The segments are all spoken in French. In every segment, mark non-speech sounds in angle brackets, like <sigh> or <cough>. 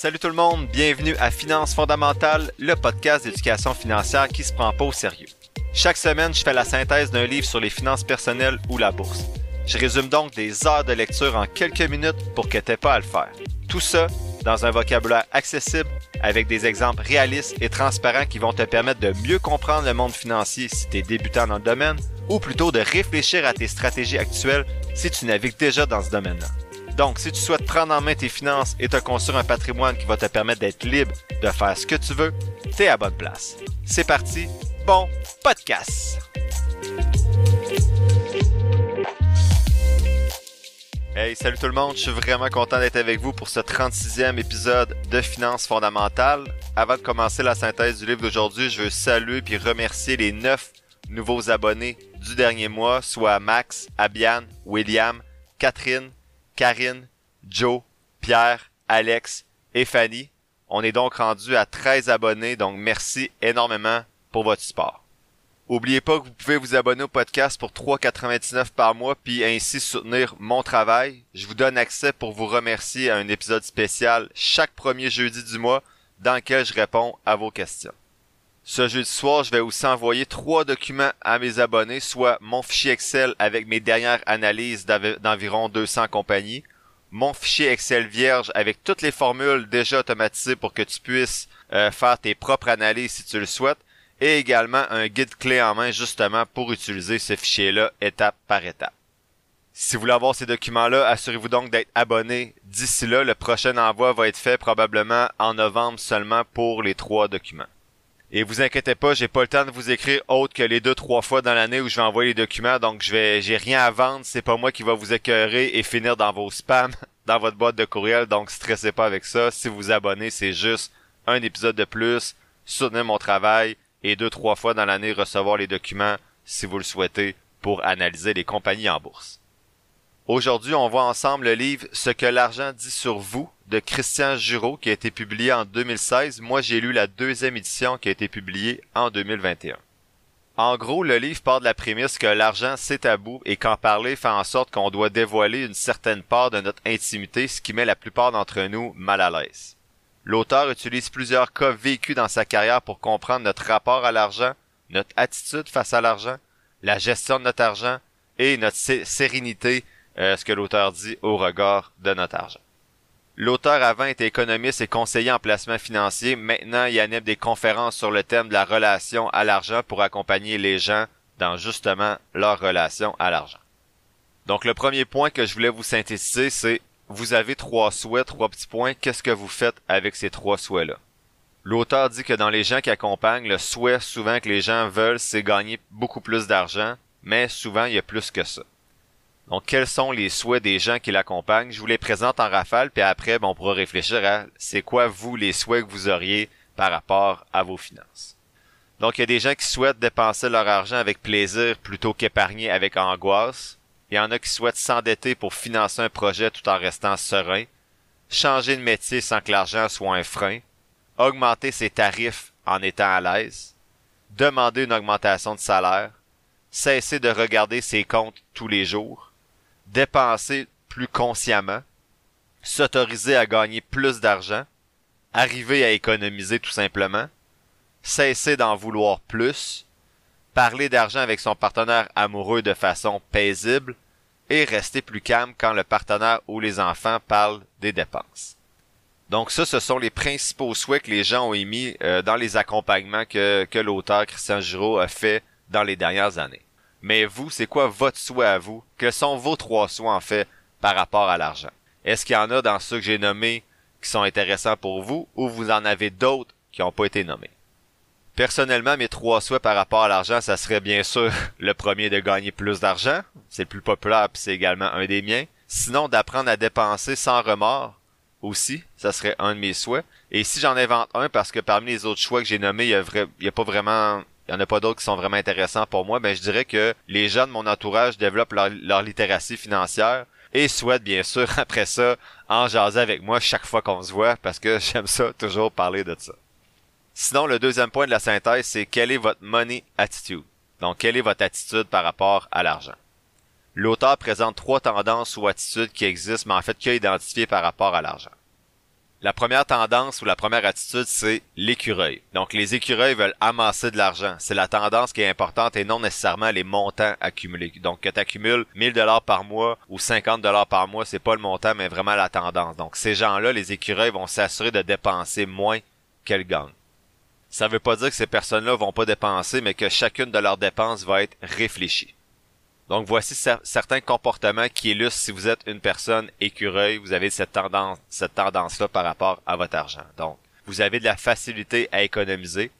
Salut tout le monde, bienvenue à Finances fondamentales, le podcast d'éducation financière qui se prend pas au sérieux. Chaque semaine, je fais la synthèse d'un livre sur les finances personnelles ou la bourse. Je résume donc des heures de lecture en quelques minutes pour que t'aies pas à le faire. Tout ça dans un vocabulaire accessible avec des exemples réalistes et transparents qui vont te permettre de mieux comprendre le monde financier si tu es débutant dans le domaine ou plutôt de réfléchir à tes stratégies actuelles si tu navigues déjà dans ce domaine-là. Donc, si tu souhaites prendre en main tes finances et te construire un patrimoine qui va te permettre d'être libre de faire ce que tu veux, t'es à bonne place. C'est parti, bon podcast! Hey, salut tout le monde, je suis vraiment content d'être avec vous pour ce 36e épisode de Finances fondamentales. Avant de commencer la synthèse du livre d'aujourd'hui, je veux saluer puis remercier les 9 nouveaux abonnés du dernier mois, soit Max, Abian, William, Catherine, Karine, Joe, Pierre, Alex et Fanny. On est donc rendu à 13 abonnés, donc merci énormément pour votre support. Oubliez pas que vous pouvez vous abonner au podcast pour 3,99 par mois puis ainsi soutenir mon travail. Je vous donne accès pour vous remercier à un épisode spécial chaque premier jeudi du mois dans lequel je réponds à vos questions. Ce jeudi soir, je vais aussi envoyer trois documents à mes abonnés, soit mon fichier Excel avec mes dernières analyses d'environ 200 compagnies, mon fichier Excel vierge avec toutes les formules déjà automatisées pour que tu puisses euh, faire tes propres analyses si tu le souhaites, et également un guide clé en main justement pour utiliser ce fichier-là étape par étape. Si vous voulez avoir ces documents-là, assurez-vous donc d'être abonné. D'ici là, le prochain envoi va être fait probablement en novembre seulement pour les trois documents. Et vous inquiétez pas, j'ai pas le temps de vous écrire autre que les deux trois fois dans l'année où je vais envoyer les documents, donc je vais j'ai rien à vendre, c'est pas moi qui va vous écœurer et finir dans vos spams, <laughs> dans votre boîte de courriel, donc stressez pas avec ça. Si vous vous abonnez, c'est juste un épisode de plus, soutenez mon travail et deux trois fois dans l'année recevoir les documents si vous le souhaitez pour analyser les compagnies en bourse. Aujourd'hui, on voit ensemble le livre Ce que l'argent dit sur vous de Christian Giraud qui a été publié en 2016. Moi, j'ai lu la deuxième édition qui a été publiée en 2021. En gros, le livre part de la prémisse que l'argent c'est tabou et qu'en parler fait en sorte qu'on doit dévoiler une certaine part de notre intimité, ce qui met la plupart d'entre nous mal à l'aise. L'auteur utilise plusieurs cas vécus dans sa carrière pour comprendre notre rapport à l'argent, notre attitude face à l'argent, la gestion de notre argent et notre sérénité euh, ce que l'auteur dit au regard de notre argent. L'auteur avant était économiste et conseiller en placement financier. Maintenant, il anime des conférences sur le thème de la relation à l'argent pour accompagner les gens dans justement leur relation à l'argent. Donc, le premier point que je voulais vous synthétiser, c'est vous avez trois souhaits, trois petits points. Qu'est-ce que vous faites avec ces trois souhaits-là? L'auteur dit que dans les gens qui accompagnent, le souhait souvent que les gens veulent, c'est gagner beaucoup plus d'argent, mais souvent il y a plus que ça. Donc, quels sont les souhaits des gens qui l'accompagnent? Je vous les présente en rafale, puis après, on pourra réfléchir à c'est quoi, vous, les souhaits que vous auriez par rapport à vos finances. Donc, il y a des gens qui souhaitent dépenser leur argent avec plaisir plutôt qu'épargner avec angoisse. Il y en a qui souhaitent s'endetter pour financer un projet tout en restant serein. Changer de métier sans que l'argent soit un frein. Augmenter ses tarifs en étant à l'aise. Demander une augmentation de salaire. Cesser de regarder ses comptes tous les jours dépenser plus consciemment, s'autoriser à gagner plus d'argent, arriver à économiser tout simplement, cesser d'en vouloir plus, parler d'argent avec son partenaire amoureux de façon paisible et rester plus calme quand le partenaire ou les enfants parlent des dépenses. Donc ça, ce sont les principaux souhaits que les gens ont émis euh, dans les accompagnements que, que l'auteur Christian Giraud a fait dans les dernières années. Mais vous, c'est quoi votre souhait à vous? Quels sont vos trois souhaits, en fait, par rapport à l'argent? Est-ce qu'il y en a dans ceux que j'ai nommés qui sont intéressants pour vous ou vous en avez d'autres qui n'ont pas été nommés? Personnellement, mes trois souhaits par rapport à l'argent, ça serait bien sûr <laughs> le premier de gagner plus d'argent. C'est le plus populaire puis c'est également un des miens. Sinon, d'apprendre à dépenser sans remords aussi, ça serait un de mes souhaits. Et si j'en invente un, parce que parmi les autres choix que j'ai nommés, il y a, a pas vraiment il y en a pas d'autres qui sont vraiment intéressants pour moi, ben je dirais que les gens de mon entourage développent leur, littératie financière et souhaitent bien sûr <laughs> après ça en jaser avec moi chaque fois qu'on se voit parce que <laughs> j'aime ça toujours parler de ça. Sinon, le deuxième point de la synthèse, c'est quelle est votre money attitude? Donc, quelle est votre attitude par rapport à l'argent? L'auteur présente trois tendances ou attitudes qui existent, mais en fait qui a identifié par rapport à l'argent. La première tendance ou la première attitude, c'est l'écureuil. Donc les écureuils veulent amasser de l'argent. C'est la tendance qui est importante et non nécessairement les montants accumulés. Donc que tu accumules 1000 dollars par mois ou 50 dollars par mois, c'est pas le montant mais vraiment la tendance. Donc ces gens-là, les écureuils vont s'assurer de dépenser moins qu'elles gagnent. Ça veut pas dire que ces personnes-là vont pas dépenser mais que chacune de leurs dépenses va être réfléchie. Donc voici certains comportements qui illustrent si vous êtes une personne écureuil, vous avez cette tendance, cette tendance-là par rapport à votre argent. Donc, vous avez de la facilité à économiser.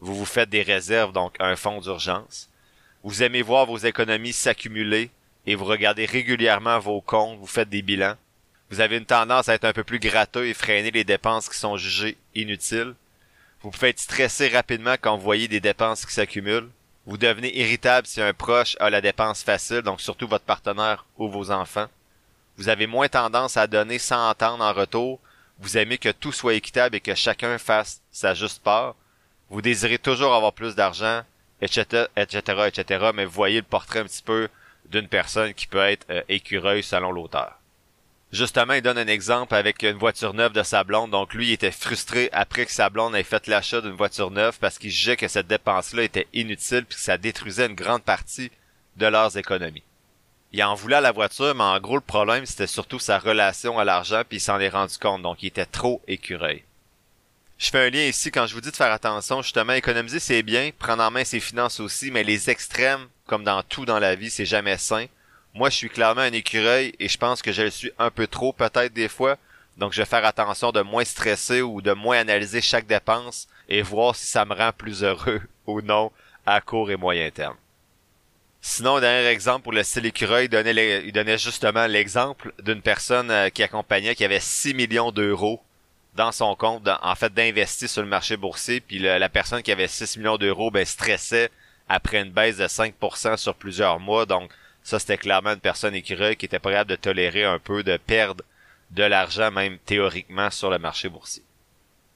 Vous vous faites des réserves, donc un fonds d'urgence. Vous aimez voir vos économies s'accumuler et vous regardez régulièrement vos comptes, vous faites des bilans. Vous avez une tendance à être un peu plus gratteux et freiner les dépenses qui sont jugées inutiles. Vous pouvez être stressé rapidement quand vous voyez des dépenses qui s'accumulent. Vous devenez irritable si un proche a la dépense facile, donc surtout votre partenaire ou vos enfants. Vous avez moins tendance à donner sans entendre en retour. Vous aimez que tout soit équitable et que chacun fasse sa juste part. Vous désirez toujours avoir plus d'argent, etc., etc., etc., mais vous voyez le portrait un petit peu d'une personne qui peut être euh, écureuil selon l'auteur. Justement, il donne un exemple avec une voiture neuve de sa blonde. Donc lui, il était frustré après que sa blonde ait fait l'achat d'une voiture neuve parce qu'il jugeait que cette dépense-là était inutile puis que ça détruisait une grande partie de leurs économies. Il en voulait à la voiture, mais en gros, le problème, c'était surtout sa relation à l'argent puis il s'en est rendu compte. Donc il était trop écureuil. Je fais un lien ici quand je vous dis de faire attention. Justement, économiser, c'est bien. Prendre en main ses finances aussi, mais les extrêmes, comme dans tout dans la vie, c'est jamais sain. Moi, je suis clairement un écureuil et je pense que je le suis un peu trop peut-être des fois. Donc, je vais faire attention de moins stresser ou de moins analyser chaque dépense et voir si ça me rend plus heureux <laughs> ou non à court et moyen terme. Sinon, dernier exemple pour le style écureuil, il donnait, il donnait justement l'exemple d'une personne euh, qui accompagnait qui avait 6 millions d'euros dans son compte, en fait, d'investir sur le marché boursier, puis la personne qui avait 6 millions d'euros, ben, stressait après une baisse de 5% sur plusieurs mois, donc ça, c'était clairement une personne écureuil qui était prête de tolérer un peu de perdre de l'argent, même théoriquement, sur le marché boursier.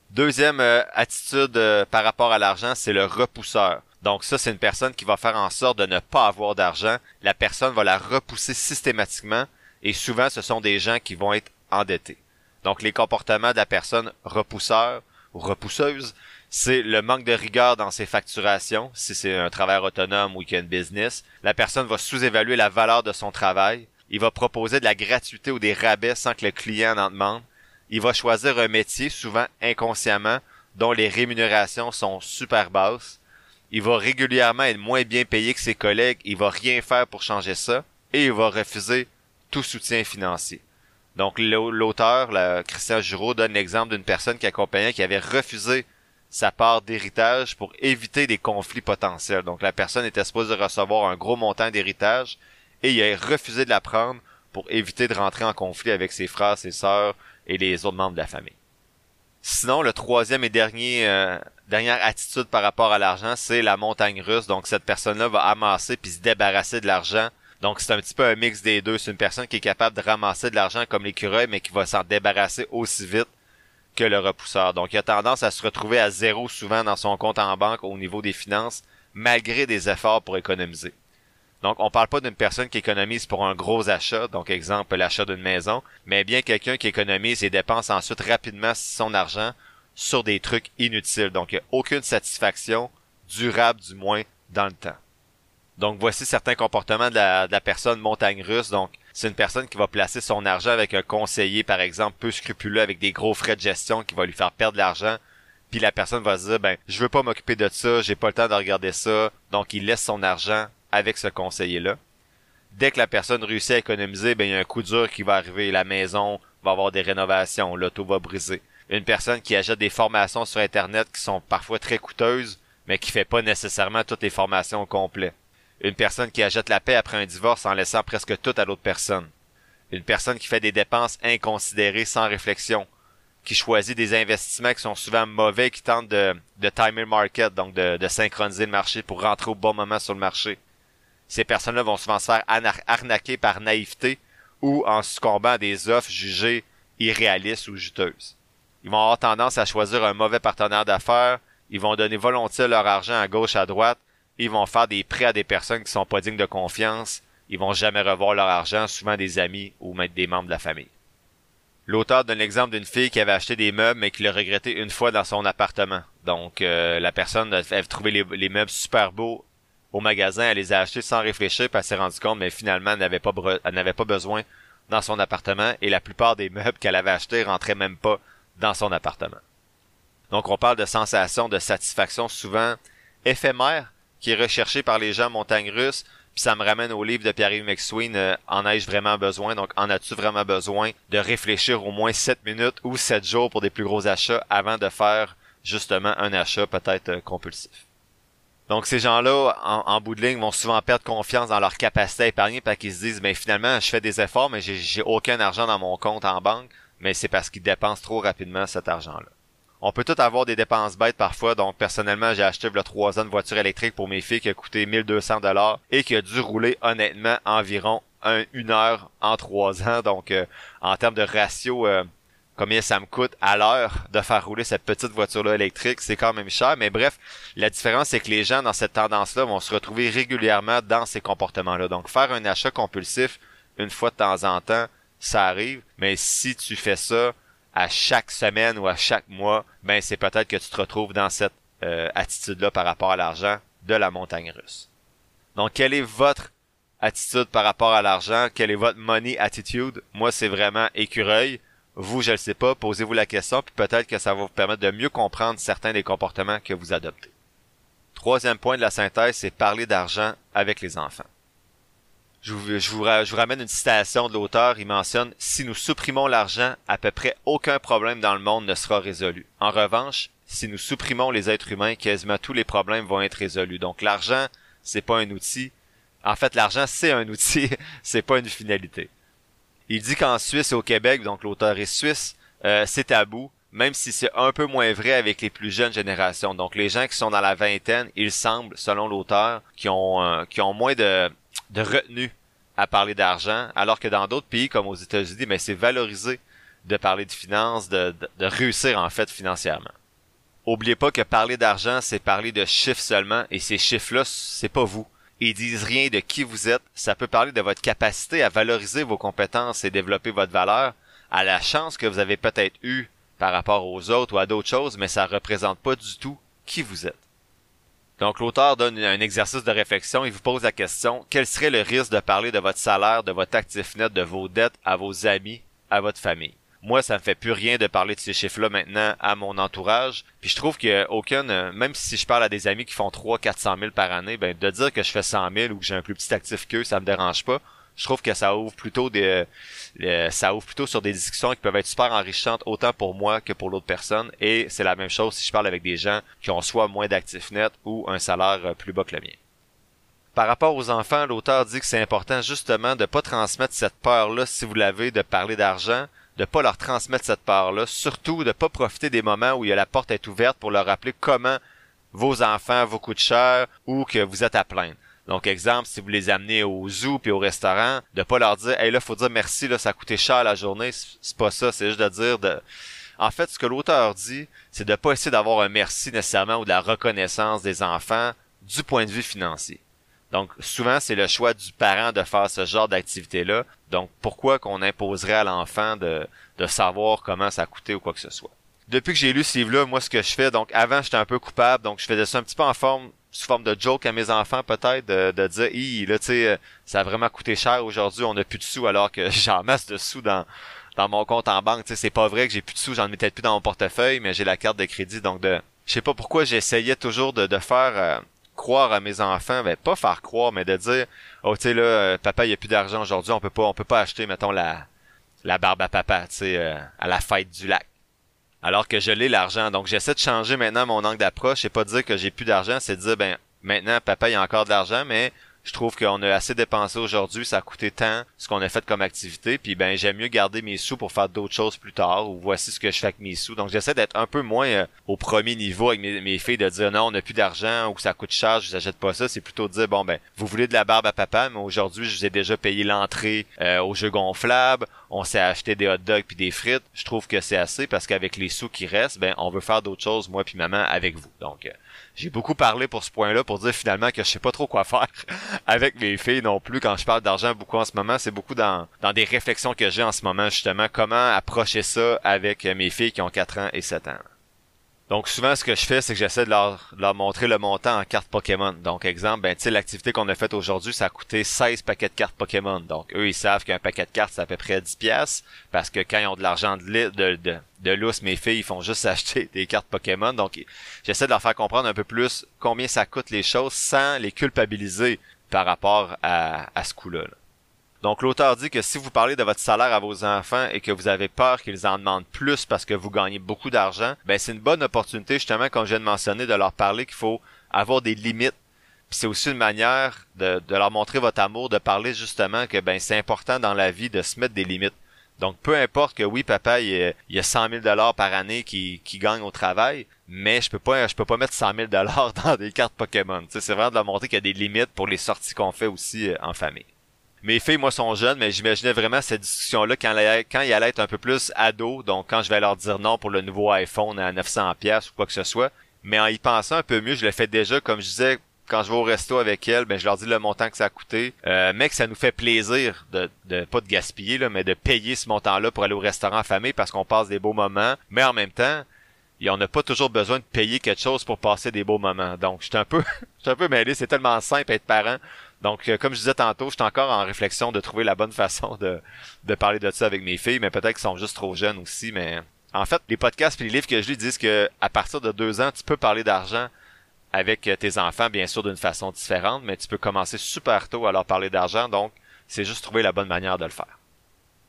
Deuxième euh, attitude euh, par rapport à l'argent, c'est le repousseur. Donc ça, c'est une personne qui va faire en sorte de ne pas avoir d'argent. La personne va la repousser systématiquement et souvent, ce sont des gens qui vont être endettés. Donc les comportements de la personne repousseur ou repousseuse, c'est le manque de rigueur dans ses facturations, si c'est un travailleur autonome ou qu'il y a une business. La personne va sous-évaluer la valeur de son travail. Il va proposer de la gratuité ou des rabais sans que le client en demande. Il va choisir un métier, souvent inconsciemment, dont les rémunérations sont super basses. Il va régulièrement être moins bien payé que ses collègues. Il va rien faire pour changer ça. Et il va refuser tout soutien financier. Donc l'auteur, Christian Giraud, donne l'exemple d'une personne qui accompagnait qui avait refusé sa part d'héritage pour éviter des conflits potentiels. Donc la personne était supposée recevoir un gros montant d'héritage et il a refusé de la prendre pour éviter de rentrer en conflit avec ses frères, ses sœurs et les autres membres de la famille. Sinon, le troisième et dernier euh, dernière attitude par rapport à l'argent, c'est la montagne russe. Donc cette personne-là va amasser puis se débarrasser de l'argent. Donc c'est un petit peu un mix des deux. C'est une personne qui est capable de ramasser de l'argent comme l'écureuil, mais qui va s'en débarrasser aussi vite que le repousseur. Donc, il a tendance à se retrouver à zéro souvent dans son compte en banque au niveau des finances, malgré des efforts pour économiser. Donc, on parle pas d'une personne qui économise pour un gros achat, donc exemple l'achat d'une maison, mais bien quelqu'un qui économise et dépense ensuite rapidement son argent sur des trucs inutiles. Donc, il n'y a aucune satisfaction, durable du moins, dans le temps. Donc, voici certains comportements de la, de la personne montagne russe. Donc, c'est une personne qui va placer son argent avec un conseiller, par exemple, peu scrupuleux avec des gros frais de gestion qui va lui faire perdre l'argent. Puis la personne va se dire, ben, je veux pas m'occuper de ça, j'ai pas le temps de regarder ça. Donc, il laisse son argent avec ce conseiller-là. Dès que la personne réussit à économiser, ben, il y a un coup dur qui va arriver. La maison va avoir des rénovations, l'auto va briser. Une personne qui achète des formations sur Internet qui sont parfois très coûteuses, mais qui fait pas nécessairement toutes les formations au complet. Une personne qui achète la paix après un divorce en laissant presque tout à l'autre personne. Une personne qui fait des dépenses inconsidérées sans réflexion. Qui choisit des investissements qui sont souvent mauvais, qui tentent de, de timer market, donc de, de synchroniser le marché pour rentrer au bon moment sur le marché. Ces personnes-là vont souvent se faire arnaquer par naïveté ou en succombant à des offres jugées irréalistes ou juteuses. Ils vont avoir tendance à choisir un mauvais partenaire d'affaires, ils vont donner volontiers leur argent à gauche à droite ils vont faire des prêts à des personnes qui sont pas dignes de confiance, ils vont jamais revoir leur argent, souvent des amis ou même des membres de la famille. L'auteur donne l'exemple d'une fille qui avait acheté des meubles mais qui l'a regretté une fois dans son appartement. Donc euh, la personne avait trouvé les, meubles super beaux au magasin, elle les a achetés sans réfléchir, puis elle s'est rendu compte, mais finalement elle n'avait pas, besoin dans son appartement et la plupart des meubles qu'elle avait achetés rentraient même pas dans son appartement. Donc on parle de sensation de satisfaction souvent éphémère qui est recherchée par les gens montagnes russes. Puis ça me ramène au livre de Pierre-Yves McSween, euh, En ai-je vraiment besoin? Donc, en as-tu vraiment besoin de réfléchir au moins 7 minutes ou 7 jours pour des plus gros achats avant de faire justement un achat peut-être euh, compulsif? Donc, ces gens-là, en, bout de ligne, vont souvent perdre confiance dans leur capacité à épargner parce qu'ils se disent, mais finalement, je fais des efforts, mais j'ai aucun argent dans mon compte en banque, mais c'est parce qu'ils dépensent trop rapidement cet argent-là. On peut tout avoir des dépenses bêtes parfois. Donc, personnellement, j'ai acheté le 3 ans de voiture électrique pour mes filles qui a coûté 1200 dollars et qui a dû rouler honnêtement environ une heure en trois ans. Donc, euh, en termes de ratio, euh, combien ça me coûte à l'heure de faire rouler cette petite voiture-là électrique, c'est quand même cher. Mais bref, la différence, c'est que les gens dans cette tendance-là vont se retrouver régulièrement dans ces comportements-là. Donc, faire un achat compulsif une fois de temps en temps, ça arrive. Mais si tu fais ça à chaque semaine ou à chaque mois, ben c'est peut-être que tu te retrouves dans cette euh, attitude-là par rapport à l'argent de la montagne russe. Donc, quelle est votre attitude par rapport à l'argent? Quelle est votre money attitude? Moi, c'est vraiment écureuil. Vous, je ne sais pas. Posez-vous la question, puis peut-être que ça va vous permettre de mieux comprendre certains des comportements que vous adoptez. Troisième point de la synthèse, c'est parler d'argent avec les enfants. Je vous, je, vous, ramène une citation de l'auteur. Il mentionne Si nous supprimons l'argent, à peu près aucun problème dans le monde ne sera résolu. En revanche, si nous supprimons les êtres humains, quasiment tous les problèmes vont être résolus. Donc l'argent, c'est pas un outil. En fait, l'argent, c'est un outil, <laughs> c'est pas une finalité. Il dit qu'en Suisse et au Québec, donc l'auteur est suisse, euh, c'est tabou, même si c'est un peu moins vrai avec les plus jeunes générations. Donc les gens qui sont dans la vingtaine, il semble, selon l'auteur, qui ont euh, qui ont moins de de retenue à parler d'argent, alors que dans d'autres pays comme aux États-Unis, mais c'est valorisé de parler de finances, de, de, réussir en fait financièrement. Oubliez pas que parler d'argent, c'est parler de chiffres seulement, et ces chiffres-là, c'est pas vous. Ils disent rien de qui vous êtes. Ça peut parler de votre capacité à valoriser vos compétences et développer votre valeur, à la chance que vous avez peut-être eue par rapport aux autres ou à d'autres choses, mais ça représente pas du tout qui vous êtes. Donc l'auteur donne un exercice de réflexion, il vous pose la question, quel serait le risque de parler de votre salaire, de votre actif net, de vos dettes à vos amis, à votre famille? Moi, ça me fait plus rien de parler de ces chiffres-là maintenant à mon entourage. Puis je trouve que aucun, euh, même si je parle à des amis qui font 3 400 000 par année, ben de dire que je fais 100 000 ou que j'ai un plus petit actif qu'eux, ça me dérange pas je trouve que ça ouvre plutôt des ça ouvre plutôt sur des discussions qui peuvent être super enrichantes autant pour moi que pour l'autre personne et c'est la même chose si je parle avec des gens qui ont soit moins d'actifs nets ou un salaire euh, plus bas que le mien. Par rapport aux enfants, l'auteur dit que c'est important justement de pas transmettre cette peur-là si vous l'avez de parler d'argent, de pas leur transmettre cette peur-là, surtout de pas profiter des moments où il y a la porte est ouverte pour leur rappeler comment vos enfants vous coûtent cher ou que vous êtes à plaindre. Donc, exemple, si vous les amenez au zoo puis au restaurant, de pas leur dire, hey là, faut dire merci, là, ça a coûté cher la journée. C'est pas ça, c'est juste de dire de. En fait, ce que l'auteur dit, c'est de pas essayer d'avoir un merci nécessairement ou de la reconnaissance des enfants du point de vue financier. Donc, souvent, c'est le choix du parent de faire ce genre d'activité-là. Donc, pourquoi qu'on imposerait à l'enfant de, de savoir comment ça coûté ou quoi que ce soit? Depuis que j'ai lu ce livre-là, moi, ce que je fais, donc, avant, j'étais un peu coupable, donc je faisais ça un petit peu en forme sous forme de joke à mes enfants peut-être de, de dire Hi, là tu sais euh, ça a vraiment coûté cher aujourd'hui on a plus de sous alors que <laughs> j'en masse de sous dans dans mon compte en banque. Tu sais c'est pas vrai que j'ai plus de sous j'en ai peut-être plus dans mon portefeuille mais j'ai la carte de crédit. Donc de je sais pas pourquoi j'essayais toujours de, de faire euh, croire à mes enfants ben pas faire croire mais de dire oh tu sais là euh, papa il a plus d'argent aujourd'hui on peut pas on peut pas acheter mettons la la barbe à papa tu sais à la fête du lac alors que je l'ai l'argent. Donc j'essaie de changer maintenant mon angle d'approche. C'est pas dire que j'ai plus d'argent, c'est dire ben maintenant papa il a encore de l'argent, mais je trouve qu'on a assez dépensé aujourd'hui, ça a coûté tant ce qu'on a fait comme activité, puis ben j'aime mieux garder mes sous pour faire d'autres choses plus tard, ou voici ce que je fais avec mes sous. Donc j'essaie d'être un peu moins euh, au premier niveau avec mes, filles, de dire non, on n'a plus d'argent, ou ça coûte cher, je vous achète pas ça, c'est plutôt de dire bon ben, vous voulez de la barbe à papa, mais aujourd'hui je vous ai déjà payé l'entrée euh, au jeu gonflable, on s'est acheté des hot dogs puis des frites, je trouve que c'est assez parce qu'avec les sous qui restent, ben on veut faire d'autres choses moi puis maman avec vous. Donc euh, j'ai beaucoup parlé pour ce point-là pour dire finalement que je sais pas trop quoi faire <laughs> avec mes filles non plus quand je parle d'argent beaucoup en ce moment, c'est beaucoup dans dans des réflexions que j'ai en ce moment justement comment approcher ça avec mes filles qui ont 4 ans et 7 ans. Donc souvent ce que je fais, c'est que j'essaie de leur, montrer le montant en cartes Pokémon. Donc exemple, ben tu l'activité qu'on a faite aujourd'hui, ça a coûté 16 paquets de cartes Pokémon. Donc eux ils savent qu'un paquet de cartes c'est à peu près 10 pièces parce que quand ils ont de l'argent de, de, mes filles ils font juste <laughs> acheter des cartes Pokémon. Donc j'essaie de leur faire comprendre un peu plus combien ça coûte les choses sans les culpabiliser par rapport à, à ce coût-là. là donc l'auteur dit que si vous parlez de votre salaire à vos enfants et que vous avez peur qu'ils en demandent plus parce que vous gagnez beaucoup d'argent, ben c'est une bonne opportunité justement, comme je viens de mentionner, de leur parler qu'il faut avoir des limites. C'est aussi une manière de, de, leur montrer votre amour, de parler justement que ben c'est important dans la vie de se mettre des limites. Donc peu importe que oui papa il, y a 100 000 dollars par année qui, qui gagne au travail, mais je peux pas je peux pas mettre 100 000 dollars <laughs> dans des cartes Pokémon. c'est vraiment de leur montrer qu'il y a des limites pour les sorties qu'on fait aussi euh, en famille. Mes filles, moi, sont jeunes, mais j'imaginais vraiment cette discussion-là quand, il allait être un peu plus ado, donc quand je vais leur dire non pour le nouveau iPhone à 900 pièces ou quoi que ce soit. Mais en y pensant un peu mieux, je le fais déjà, comme je disais, quand je vais au resto avec elles, ben je leur dis le montant que ça a coûté, euh, que ça nous fait plaisir de, de pas de gaspiller là, mais de payer ce montant-là pour aller au restaurant famille parce qu'on passe des beaux moments. Mais en même temps, on n'a pas toujours besoin de payer quelque chose pour passer des beaux moments. Donc, j'étais un peu, <laughs> j'étais un peu mêlé. C'est tellement simple être parent. Donc, euh, comme je disais tantôt, je suis encore en réflexion de trouver la bonne <laughs> façon de, de parler de ça avec mes filles, mais peut-être qu'ils sont juste trop jeunes aussi. Mais en fait, les podcasts et les livres que je lis disent que à partir de deux ans, tu peux parler d'argent avec euh, tes enfants, bien sûr, d'une façon différente, mais tu peux commencer super tôt à leur parler d'argent. Donc, c'est juste trouver la bonne manière de le faire.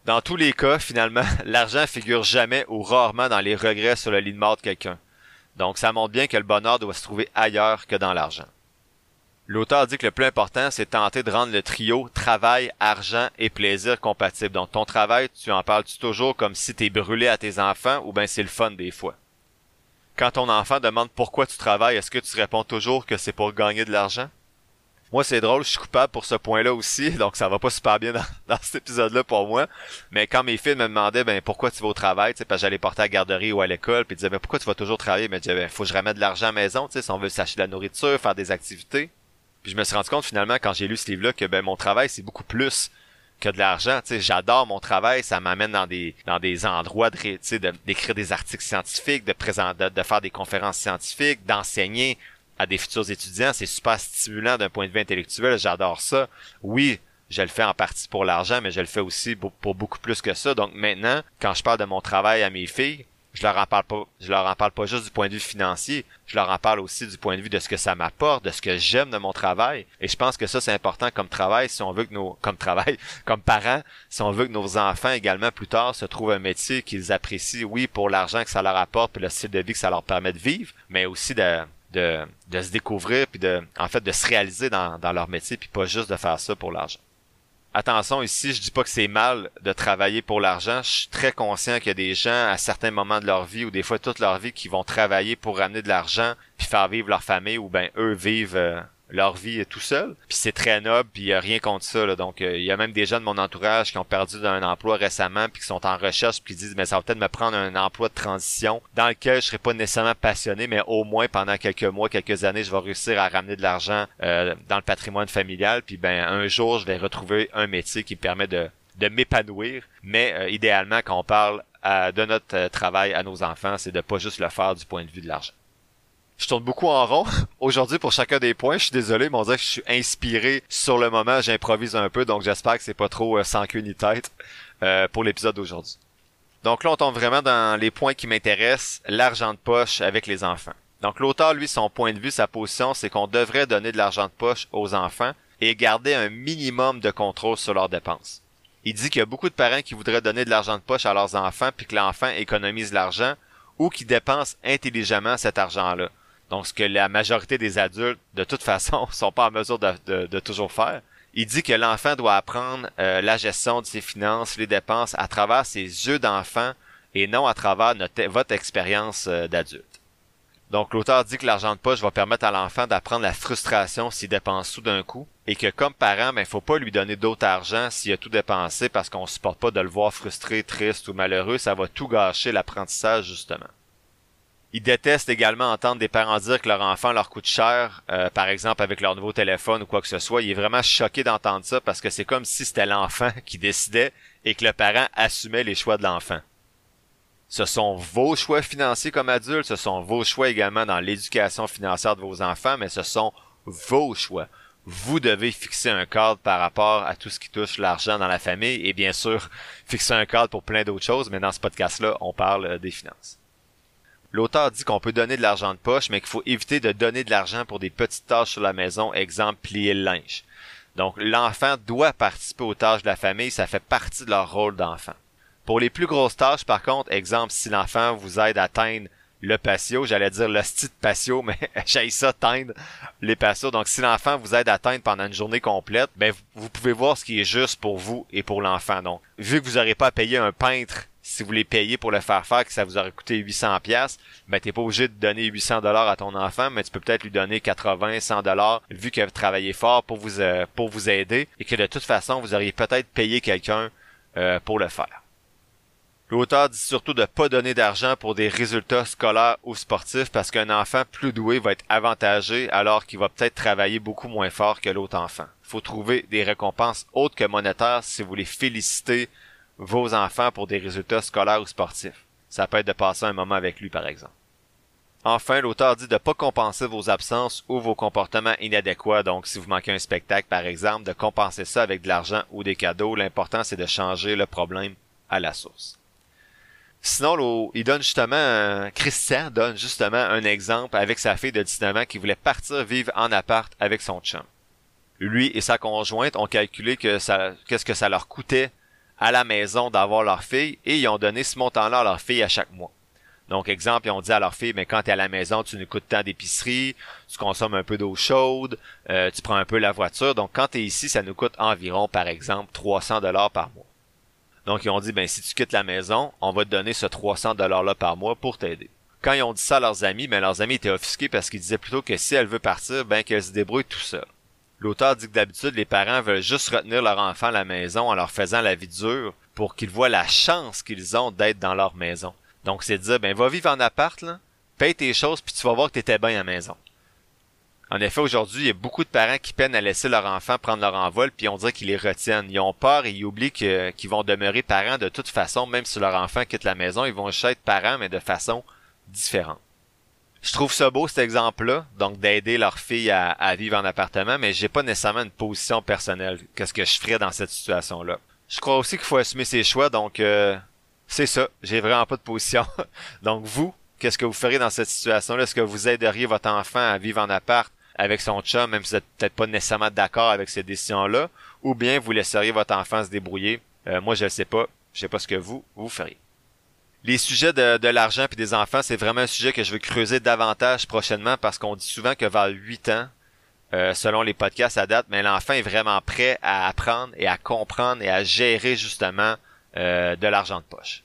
Dans tous les cas, finalement, <laughs> l'argent figure jamais ou rarement dans les regrets sur le lit de mort de quelqu'un. Donc, ça montre bien que le bonheur doit se trouver ailleurs que dans l'argent. L'auteur dit que le plus important, c'est tenter de rendre le trio travail, argent et plaisir compatible. Donc ton travail, tu en parles-tu toujours comme si t'es brûlé à tes enfants ou ben c'est le fun des fois? Quand ton enfant demande pourquoi tu travailles, est-ce que tu réponds toujours que c'est pour gagner de l'argent? Moi, c'est drôle, je suis coupable pour ce point-là aussi, <laughs> donc ça va pas super bien <laughs> dans, cet épisode-là pour moi. Mais quand mes filles me demandaient ben pourquoi tu vas au travail, tu sais, parce j'allais porter à la garderie ou à l'école, puis ils disaient ben pourquoi tu vas toujours travailler, mais je disais ben faut que je ramène de l'argent à la maison, tu sais, si on veut s'acheter de la nourriture, faire des activités. Puis je me suis rendu compte finalement quand j'ai lu ce livre-là que ben mon travail c'est beaucoup plus que de l'argent. Tu sais, j'adore mon travail, ça m'amène dans des dans des endroits de tu sais, d'écrire des articles scientifiques, de présenter, de faire des conférences scientifiques, d'enseigner à des futurs étudiants. C'est super stimulant d'un point de vue intellectuel. J'adore ça. Oui, je le fais en partie pour l'argent, mais je le fais aussi pour, pour, beaucoup plus que ça. Donc maintenant, quand je parle de mon travail à mes filles, je leur en parle pas, je leur en parle pas juste du point de vue financier, je leur en parle aussi du point de vue de ce que ça m'apporte, de ce que j'aime de mon travail. Et je pense que ça, c'est important comme travail si on veut que nos, <laughs> comme travail, comme parents, si on veut que nos enfants également plus tard se trouvent un métier qu'ils apprécient, oui, pour l'argent que ça leur apporte, puis le style de vie que ça leur permet de vivre, mais aussi de, de, de se découvrir, puis de, en fait, de se réaliser dans, dans leur métier, puis pas juste de faire ça pour l'argent attention ici, je dis pas que c'est mal de travailler pour l'argent. Je suis très conscient qu'il y a des gens à certains moments de leur vie ou des fois toute leur vie qui vont travailler pour ramener de l'argent puis faire vivre leur famille ou ben eux vivent euh, leur vie tout seul. Puis c'est très noble, puis il y a rien contre ça. Donc euh, il y a même des gens de mon entourage qui ont perdu un emploi récemment, puis qui sont en recherche, puis qui disent mais ça va peut-être me prendre un emploi de transition dans lequel je serais pas nécessairement passionné, mais au moins pendant quelques mois, quelques années, je vais réussir à ramener de l'argent euh, dans le patrimoine familial. Puis ben un jour, je vais retrouver un métier qui me permet de de m'épanouir. Mais euh, idéalement, quand on parle de notre travail à nos enfants, c'est de pas juste le faire du point de vue de l'argent. Je tourne beaucoup en rond. <laughs> Aujourd'hui, pour chacun des points, je suis désolé, mais on dirait que je suis inspiré sur le moment. J'improvise un peu, donc j'espère que c'est pas trop euh, sans queue ni tête euh, pour l'épisode d'aujourd'hui. Donc là, on tombe vraiment dans les points qui m'intéressent, l'argent de poche avec les enfants. Donc l'auteur, lui, son point de vue, sa position, c'est qu'on devrait donner de l'argent de poche aux enfants et garder un minimum de contrôle sur leurs dépenses. Il dit qu'il y a beaucoup de parents qui voudraient donner de l'argent de poche à leurs enfants puis que l'enfant économise l'argent ou qui dépense intelligemment cet argent-là. Donc, ce que la majorité des adultes, de toute <laughs> façon, sont pas en mesure de, toujours faire. Il dit que l'enfant doit apprendre euh, la gestion de ses finances, les dépenses à travers ses yeux d'enfant et non à travers notre, votre expérience euh, d'adulte. Donc l'auteur dit que l'argent de poche va permettre à l'enfant d'apprendre la frustration s'il dépense tout d'un coup et que comme parent, ben faut pas lui donner d'autre argent s'il a tout dépensé parce qu'on supporte pas de le voir frustré, triste ou malheureux, ça va tout gâcher l'apprentissage justement. Il déteste également entendre des parents dire que leur enfant leur coûte cher, euh, par exemple avec leur nouveau téléphone ou quoi que ce soit. Il est vraiment choqué d'entendre ça parce que c'est comme si c'était l'enfant <laughs> qui décidait et que le parent assumait les choix de l'enfant. Ce sont vos choix financiers comme adultes, ce sont vos choix également dans l'éducation financière de vos enfants, mais ce sont vos choix. Vous devez fixer un cadre par rapport à tout ce qui touche l'argent dans la famille et bien sûr <laughs> fixer un cadre pour plein d'autres choses, mais dans ce podcast-là, on parle euh, des finances. L'auteur dit qu'on peut donner de l'argent de poche, mais qu'il faut éviter de donner de l'argent pour des petites tâches sur la maison, exemple plier le linge. Donc l'enfant doit participer aux tâches de la famille, ça fait partie de leur rôle d'enfant. Pour les plus grosses tâches, par contre, exemple, si l'enfant vous aide à teindre le patio, j'allais dire le style patio, mais <laughs> j'ai ça teindre les patios. Donc, si l'enfant vous aide à teindre pendant une journée complète, ben, vous pouvez voir ce qui est juste pour vous et pour l'enfant. Donc, vu que vous n'aurez pas à payer un peintre si vous les payez pour le faire faire, que ça vous aurait coûté 800 pièces, ben t'es pas obligé de donner 800 dollars à ton enfant, mais tu peux peut-être lui donner 80, 100 dollars, vu qu'il a travaillé fort pour vous euh, pour vous aider et que de toute façon vous auriez peut-être payé quelqu'un euh, pour le faire. L'auteur dit surtout de ne pas donner d'argent pour des résultats scolaires ou sportifs parce qu'un enfant plus doué va être avantagé alors qu'il va peut-être travailler beaucoup moins fort que l'autre enfant. Il faut trouver des récompenses autres que monétaires si vous voulez féliciter vos enfants pour des résultats scolaires ou sportifs. Ça peut être de passer un moment avec lui par exemple. Enfin, l'auteur dit de ne pas compenser vos absences ou vos comportements inadéquats. Donc, si vous manquez un spectacle, par exemple, de compenser ça avec de l'argent ou des cadeaux. L'important, c'est de changer le problème à la source. Sinon, il donne justement, Christian donne justement un exemple avec sa fille de 19 ans qui voulait partir vivre en appart avec son chum. Lui et sa conjointe ont calculé que qu'est-ce que ça leur coûtait à la maison d'avoir leur fille et ils ont donné ce montant-là à leur fille à chaque mois. Donc, exemple, ils ont dit à leur fille, mais quand tu à la maison, tu nous coûtes tant d'épicerie, tu consommes un peu d'eau chaude, euh, tu prends un peu la voiture. Donc, quand tu es ici, ça nous coûte environ, par exemple, 300 dollars par mois. Donc ils ont dit ben si tu quittes la maison, on va te donner ce 300 dollars là par mois pour t'aider. Quand ils ont dit ça à leurs amis, ben leurs amis étaient offusqués parce qu'ils disaient plutôt que si elle veut partir, ben qu'elle se débrouille tout seul. L'auteur dit que d'habitude les parents veulent juste retenir leur enfant à la maison en leur faisant la vie dure pour qu'ils voient la chance qu'ils ont d'être dans leur maison. Donc c'est dire ben va vivre en appart là, paye tes choses puis tu vas voir que t'étais bien à la maison. En effet, aujourd'hui, il y a beaucoup de parents qui peinent à laisser leur enfant prendre leur envol, puis on dirait qu'ils les retiennent. Ils ont peur et ils oublient qu'ils vont demeurer parents de toute façon, même si leur enfant quitte la maison, ils vont être parents, mais de façon différente. Je trouve ça beau cet exemple-là, donc d'aider leur fille à, vivre en appartement, mais j'ai pas nécessairement une position personnelle. Qu'est-ce que je ferais dans cette situation-là Je crois aussi qu'il faut assumer ses choix, donc euh, c'est ça. J'ai vraiment pas de position. <laughs> donc vous, qu'est-ce que vous ferez dans cette situation-là? Est-ce que vous aideriez votre enfant à vivre en appart avec son chum, même si vous n'êtes peut-être pas nécessairement d'accord avec ces décisions-là, ou bien vous laisseriez votre enfant se débrouiller? Euh, moi, je ne sais pas. Je sais pas ce que vous, vous feriez. Les sujets de, l'argent et des enfants, c'est vraiment un sujet que je veux creuser davantage prochainement parce qu'on dit souvent que vers 8 ans, euh, selon les podcasts à date, mais l'enfant est vraiment prêt à apprendre et à comprendre et à gérer justement euh, de l'argent de poche.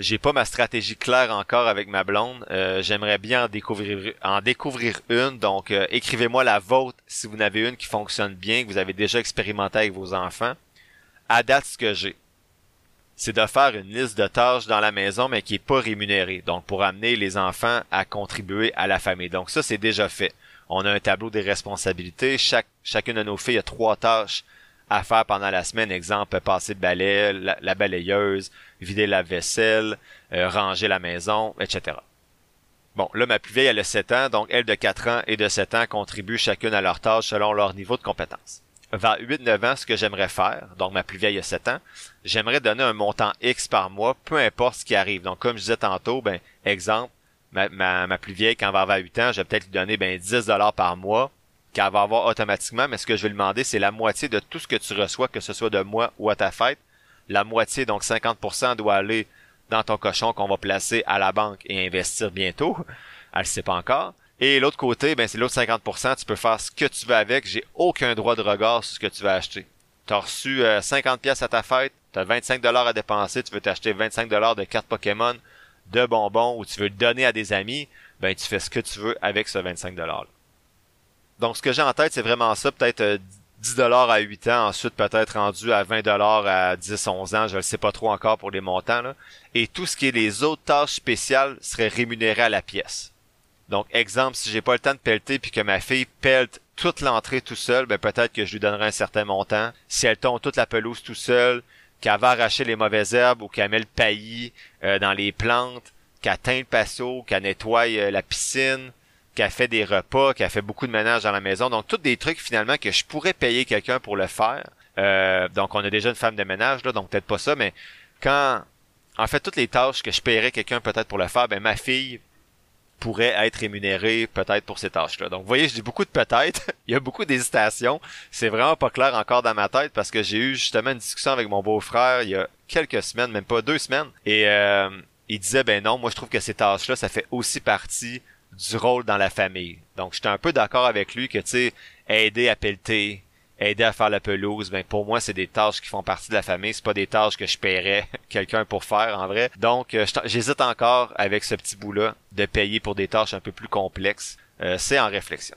J'ai pas ma stratégie claire encore avec ma blonde. Euh, j'aimerais bien en découvrir, en découvrir une. Donc, euh, écrivez-moi la vôtre si vous n'avez une qui fonctionne bien, que vous avez déjà expérimenté avec vos enfants. À date, ce que j'ai, c'est de faire une liste de tâches dans la maison, mais qui est pas rémunérée. Donc, pour amener les enfants à contribuer à la famille. Donc, ça, c'est déjà fait. On a un tableau des responsabilités. Chaque, chacune de nos filles a trois tâches à faire pendant la semaine. Exemple, passer le balai, la, balayeuse, vider la vaisselle, euh, ranger la maison, etc. Bon, là, ma plus vieille, elle a 7 ans, donc elle de 4 ans et de 7 ans contribuent chacune à leur tâche selon leur niveau de compétence. Vers 8-9 ans, ce que j'aimerais faire, donc ma plus vieille a 7 ans, j'aimerais donner un montant X par mois, peu importe ce qui arrive. Donc, comme je disais tantôt, ben, exemple, ma, ma, plus vieille, quand elle va avoir 8 ans, je vais peut-être lui donner ben, 10 dollars par mois qu'elle va avoir automatiquement, mais ce que je vais lui demander, c'est la moitié de tout ce que tu reçois, que ce soit de moi ou à ta fête. La moitié, donc 50%, doit aller dans ton cochon qu'on va placer à la banque et investir bientôt. Elle ne sait pas encore. Et l'autre côté, ben c'est l'autre 50%, tu peux faire ce que tu veux avec. J'ai aucun droit de regard sur ce que tu vas acheter. Tu as reçu 50 euh, pièces à ta fête, tu as 25 dollars à dépenser, tu veux t'acheter 25 dollars de cartes Pokémon, de bonbons ou tu veux le donner à des amis ben tu fais ce que tu veux avec ce 25 $-là. Donc ce que j'ai en tête, c'est vraiment ça, peut-être 10 euh, dollars à 8 ans, ensuite peut-être rendu à 20 dollars à 10 11 ans, je ne sais pas trop encore pour les montants là. Et tout ce qui est les autres tâches spéciales serait rémunéré à la pièce. Donc exemple, si j'ai pas le temps de pelleter puis que ma fille pelte toute l'entrée tout seul, ben peut-être que je lui donnerai un certain montant. Si elle tombe toute la pelouse tout seul, qu'elle va arracher les mauvaises herbes ou qu'elle met le paillis euh, dans les plantes, qu'elle teint le patio, qu'elle nettoie euh, la piscine, qu'elle fait des repas, qu'elle fait beaucoup de ménage dans la maison. Donc, tous des trucs finalement que je pourrais payer quelqu'un pour le faire. Euh, donc, on a déjà une femme de ménage, là, donc peut-être pas ça, mais quand... En fait, toutes les tâches que je paierais quelqu'un peut-être pour le faire, ben ma fille pourrait être rémunérée peut-être pour ces tâches-là. Donc, vous voyez, je dis beaucoup de peut-être. <laughs> Il y a beaucoup d'hésitations. C'est vraiment pas clair encore dans ma tête parce que j'ai eu justement une discussion avec mon beau-frère il y a quelques semaines, même pas deux semaines. Et euh, il disait, ben non, moi je trouve que ces tâches-là, ça fait aussi partie du rôle dans la famille. Donc, j'étais un peu d'accord avec lui que, tu sais, aider à pelleter, aider à faire la pelouse, ben pour moi, c'est des tâches qui font partie de la famille. C'est pas des tâches que je paierais <laughs> quelqu'un pour faire, en vrai. Donc, euh, j'hésite encore avec ce petit bout-là de payer pour des tâches un peu plus complexes. Euh, c'est en réflexion.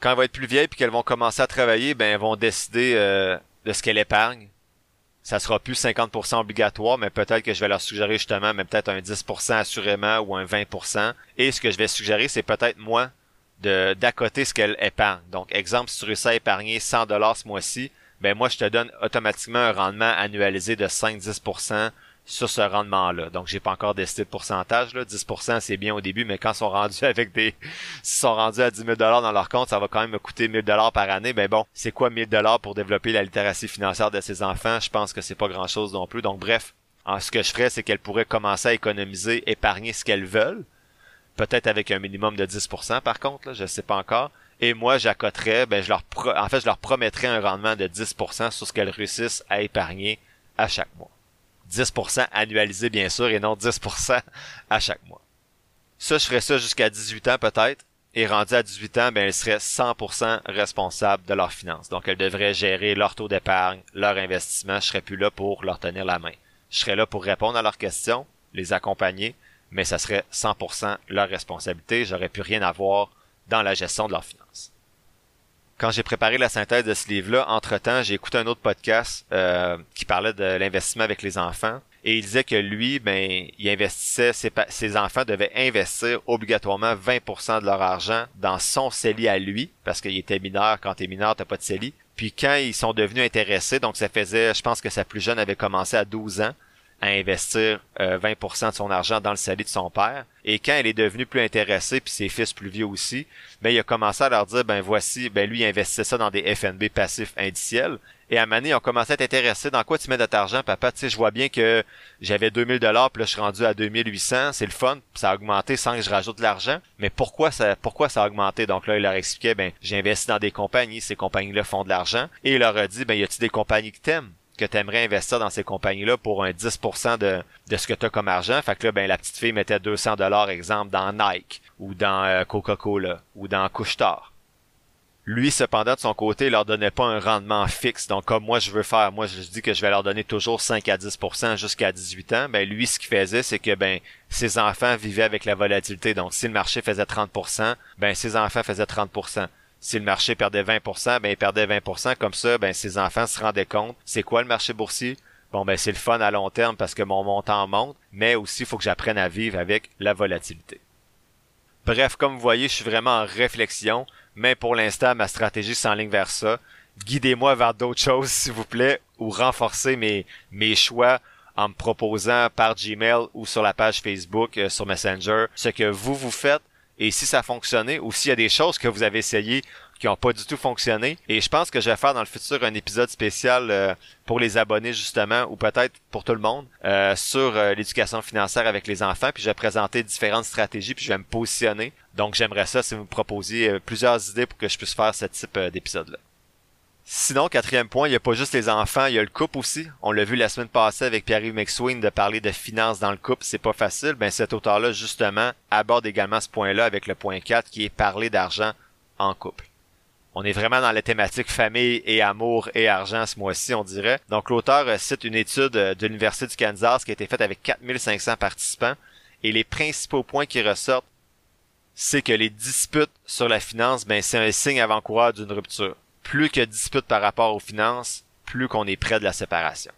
Quand elle va être plus vieille puis qu'elles vont commencer à travailler, ben elles vont décider euh, de ce qu'elle épargne ça sera plus 50% obligatoire, mais peut-être que je vais leur suggérer justement, mais peut-être un 10% assurément ou un 20%. Et ce que je vais suggérer, c'est peut-être moi de d'accoter ce qu'elle épargne. Donc, exemple, si tu réussis à épargner 100 dollars ce mois-ci, ben moi je te donne automatiquement un rendement annualisé de 5-10% sur ce rendement-là. Donc, j'ai pas encore décidé de pourcentage. Là. 10%, c'est bien au début, mais quand ils sont rendus <laughs> avec des... S'ils sont rendus à 10 000 dans leur compte, ça va quand même me coûter 1000 dollars par année. Ben bon, c'est quoi 1000 dollars pour développer la littératie financière de ses enfants? Je pense que c'est pas grand-chose non plus. Donc, bref, ce que je ferais, c'est qu'elles pourraient commencer à économiser, épargner ce qu'elles veulent. Peut-être avec un minimum de 10% par contre, là, je sais pas encore. Et moi, j'accoterais, ben je leur en fait, je leur promettrais un rendement de 10% sur ce qu'elles réussissent à épargner à chaque mois. 10% annualisé bien sûr et non 10% à chaque mois. Ça, je ferais ça jusqu'à 18 ans peut-être. Et rendu à 18 ans, ben, elles seraient 100% responsables de leurs finances. Donc, elles devraient gérer leur taux d'épargne, leur investissement. Je serais plus là pour leur tenir la main. Je serais là pour répondre à leurs questions, les accompagner, mais ça serait 100% leur responsabilité. J'aurais plus rien à voir dans la gestion de leurs finances quand j'ai préparé la synthèse de ce livre-là, entre-temps, j'ai écouté un autre podcast euh, qui parlait de l'investissement avec les enfants. Et il disait que lui, ben, il investissait, ses, enfants devaient investir obligatoirement 20% de leur argent dans son CELI à lui, parce qu'il était mineur. Quand t'es mineur, t'as pas de CELI. Puis quand ils sont devenus intéressés, donc ça faisait, je pense que sa plus jeune avait commencé à 12 ans, à investir 20% euh, de son argent dans le CELI de son père. Et quand elle est devenue plus intéressée, puis ses fils plus vieux aussi, ben il a commencé à leur dire ben voici, ben lui il investissait ça dans des FNB passifs indiciels. Et à Mané, ils ont commencé à être intéressés dans quoi tu mets de ton argent, papa. Tu sais, je vois bien que j'avais 2000 dollars, puis là je suis rendu à 2800, c'est le fun, ça a augmenté sans que je rajoute de l'argent. Mais pourquoi ça, pourquoi ça a augmenté? Donc là, il leur expliquait ben j'ai dans des compagnies, ces compagnies-là font de l'argent. Et il leur a dit ben y a-t-il des compagnies que t'aimes? Que tu aimerais investir dans ces compagnies-là pour un 10% de, de ce que tu as comme argent. Fait que là, ben, la petite fille mettait 200 dollars, exemple, dans Nike, ou dans euh, Coca-Cola, ou dans Couche-Tard. Lui, cependant, de son côté, leur donnait pas un rendement fixe. Donc, comme moi, je veux faire, moi, je dis que je vais leur donner toujours 5 à 10% jusqu'à 18 ans. Ben, lui, ce qu'il faisait, c'est que, ben, ses enfants vivaient avec la volatilité. Donc, si le marché faisait 30%, ben, ses enfants faisaient 30% si le marché perdait 20%, ben il perdait 20%. Comme ça, ben ses enfants se rendaient compte, c'est quoi le marché boursier? Bon, ben c'est le fun à long terme parce que mon montant monte, mais aussi il faut que j'apprenne à vivre avec la volatilité. Bref, comme vous voyez, je suis vraiment en réflexion, mais pour l'instant, ma stratégie s'enligne vers ça. Guidez-moi vers d'autres choses, s'il vous plaît, ou renforcez mes, mes choix en me proposant par Gmail ou sur la page Facebook, euh, sur Messenger, ce que vous vous faites et si ça a fonctionné ou s'il y a des choses que vous avez essayées qui n'ont pas du tout fonctionné. Et je pense que je vais faire dans le futur un épisode spécial euh, pour les abonnés justement, ou peut-être pour tout le monde, euh, sur euh, l'éducation financière avec les enfants. Puis je vais présenter différentes stratégies, puis je vais me positionner. Donc j'aimerais ça si vous me proposiez plusieurs idées pour que je puisse faire ce type d'épisode-là. Sinon, quatrième point, il n'y a pas juste les enfants, il y a le couple aussi. On l'a vu la semaine passée avec Pierre-Yves McSween de parler de finances dans le couple, c'est pas facile. Ben, cet auteur-là, justement, aborde également ce point-là avec le point 4 qui est parler d'argent en couple. On est vraiment dans la thématique famille et amour et argent ce mois-ci, on dirait. Donc, l'auteur euh, cite une étude euh, de l'Université du Kansas qui a été faite avec 4500 participants et les principaux points qui ressortent c'est que les disputes sur la finance, ben, c'est un signe avant-coureur d'une rupture. Plus que disputes par rapport aux finances, plus qu'on est près de la séparation.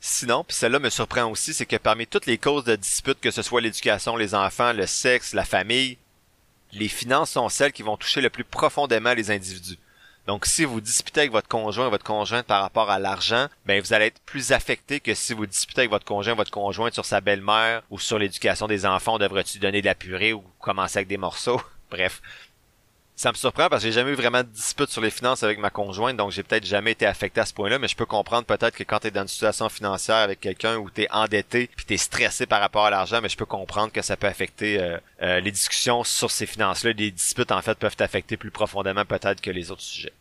Sinon, puis celle-là me surprend aussi, c'est que parmi toutes les causes de disputes, que ce soit l'éducation, les enfants, le sexe, la famille, les finances sont celles qui vont toucher le plus profondément les individus. Donc, si vous disputez avec votre conjoint, votre conjointe par rapport à l'argent, ben vous allez être plus affecté que si vous disputez avec votre conjoint, votre conjointe sur sa belle-mère ou sur l'éducation des enfants, devrait-tu donner de la purée ou commencer avec des morceaux? <laughs> Bref, ça me surprend parce que j'ai jamais eu vraiment de dispute sur les finances avec ma conjointe, donc j'ai peut-être jamais été affecté à ce point-là, mais je peux comprendre peut-être que quand tu es dans une situation financière avec quelqu'un où tu es endetté puis tu es stressé par rapport à l'argent, mais je peux comprendre que ça peut affecter euh, euh, les discussions sur ces finances-là. Les disputes, en fait, peuvent t'affecter plus profondément peut-être que les autres sujets.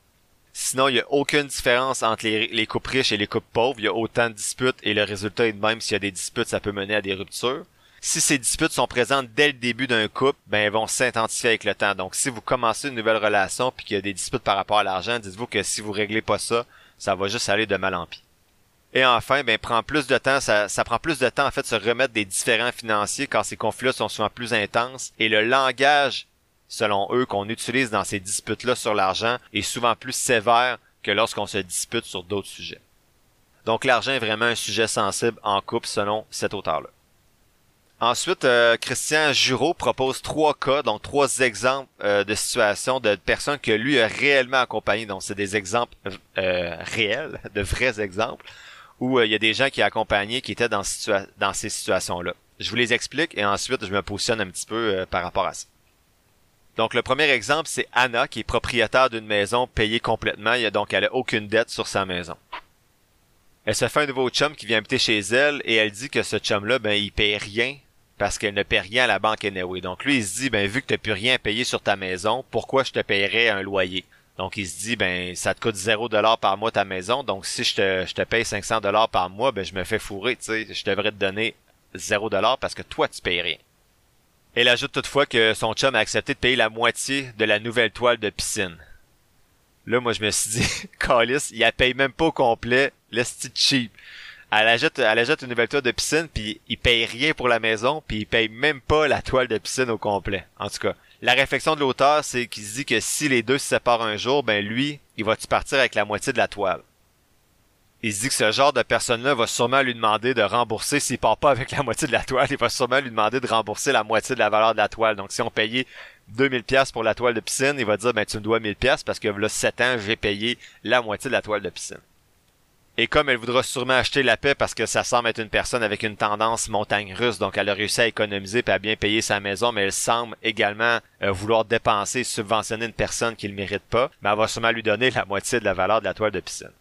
Sinon, il n'y a aucune différence entre les, les couples riches et les couples pauvres. Il y a autant de disputes et le résultat est de même s'il y a des disputes, ça peut mener à des ruptures. Si ces disputes sont présentes dès le début d'un couple, ben elles vont s'intensifier avec le temps. Donc si vous commencez une nouvelle relation puis qu'il y a des disputes par rapport à l'argent, dites-vous que si vous réglez pas ça, ça va juste aller de mal en pis. Et enfin, ben prend plus de temps, ça, prend plus de temps en fait de se remettre des différents financiers quand ces conflits-là sont souvent plus intenses et le langage, selon eux, qu'on utilise dans ces disputes-là sur l'argent est souvent plus sévère que lorsqu'on se dispute sur d'autres sujets. Donc l'argent est vraiment un sujet sensible en couple selon cet auteur-là. Ensuite, euh, Christian Juro propose trois cas, donc trois exemples euh, de situations de personnes que lui a réellement accompagnées. Donc, c'est des exemples euh, réels, <laughs> de vrais exemples, où il y a des gens qui a accompagné qui étaient dans, dans ces situations-là. Je vous les explique et ensuite je me positionne un petit peu par rapport à ça. Donc, le premier exemple, c'est Anna, qui est propriétaire d'une maison payée complètement. Il a donc elle a aucune dette sur sa maison. Elle se fait un nouveau chum qui vient habiter chez elle et elle dit que ce chum-là, ben, il paye rien parce qu'elle ne paie rien à la banque anyway. Donc lui, il se dit, ben vu que tu n'as plus rien à payer sur ta maison, pourquoi je te paierais un loyer? Donc il se dit, ben ça te coûte 0 dollar par mois ta maison, donc si je te, je te paye 500 dollars par mois, ben je me fais fourrer, tu sais, je devrais te donner 0 dollar parce que toi tu payes rien. Elle ajoute toutefois que son chum a accepté de payer la moitié de la nouvelle toile de piscine. Là, moi, je me suis dit, <laughs> Calis, il la paye même pas au complet, laisse cheap elle achète, elle achète une nouvelle toile de piscine, puis il paye rien pour la maison, puis il paye même pas la toile de piscine au complet. En tout cas, la réflexion de l'auteur, c'est qu'il se dit que si les deux se séparent un jour, ben lui, il va-tu partir avec la moitié de la toile? Il se dit que ce genre de personne-là va sûrement lui demander de rembourser, s'il part pas avec la moitié de la toile, il va sûrement lui demander de rembourser la moitié de la valeur de la toile. Donc si on payait 2000 pièces pour la toile de piscine, il va dire ben tu me dois 1000 pièces parce que là 7 ans, j'ai payé la moitié de la toile de piscine. Et comme elle voudra sûrement acheter la paix parce que ça semble être une personne avec une tendance montagne russe, donc elle a réussi à économiser et à bien payer sa maison, mais elle semble également euh, vouloir dépenser, subventionner une personne qui ne mérite pas, mais elle va sûrement lui donner la moitié de la valeur de la toile de piscine.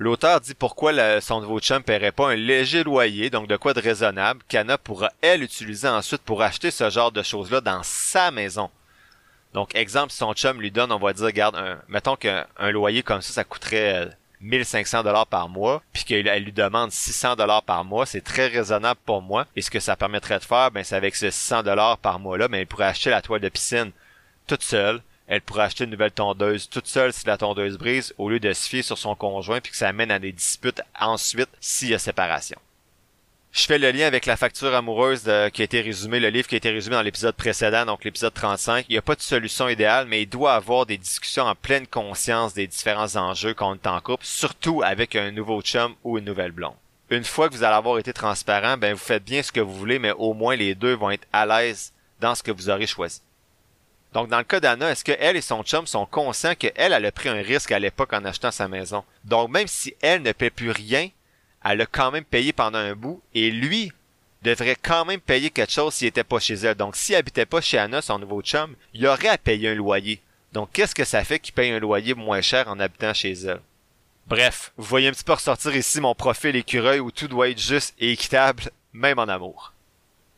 L'auteur dit pourquoi son nouveau chum paierait pas un léger loyer, donc de quoi de raisonnable, qu'Anna pourra elle utiliser ensuite pour acheter ce genre de choses-là dans sa maison. Donc, exemple, si son chum lui donne, on va dire, garde, un, mettons qu'un loyer comme ça, ça coûterait euh, 1500 dollars par mois, puis qu'elle lui demande 600 dollars par mois, c'est très raisonnable pour moi. Et ce que ça permettrait de faire, ben c'est avec ce 600 dollars par mois là, ben elle pourrait acheter la toile de piscine toute seule. Elle pourrait acheter une nouvelle tondeuse toute seule si la tondeuse brise, au lieu de se fier sur son conjoint puis que ça amène à des disputes ensuite s'il y a séparation. Je fais le lien avec la facture amoureuse qui a été résumée, le livre qui a été résumé dans l'épisode précédent, donc l'épisode 35. Il n'y a pas de solution idéale, mais il doit avoir des discussions en pleine conscience des différents enjeux qu'on est en couple, surtout avec un nouveau chum ou une nouvelle blonde. Une fois que vous allez avoir été transparent, ben vous faites bien ce que vous voulez, mais au moins les deux vont être à l'aise dans ce que vous aurez choisi. Donc dans le cas d'Anna, est-ce que elle et son chum sont conscients qu'elle, elle a pris un risque à l'époque en achetant sa maison? Donc même si elle ne paie plus rien, elle a quand même payé pendant un bout et lui devrait quand même payer quelque chose s'il était pas chez elle. Donc s'il habitait pas chez Anna, son nouveau chum, il aurait à payer un loyer. Donc qu'est-ce que ça fait qu'il paye un loyer moins cher en habitant chez elle? Bref, vous voyez un petit peu ressortir ici mon profil écureuil où tout doit être juste et équitable, même en amour.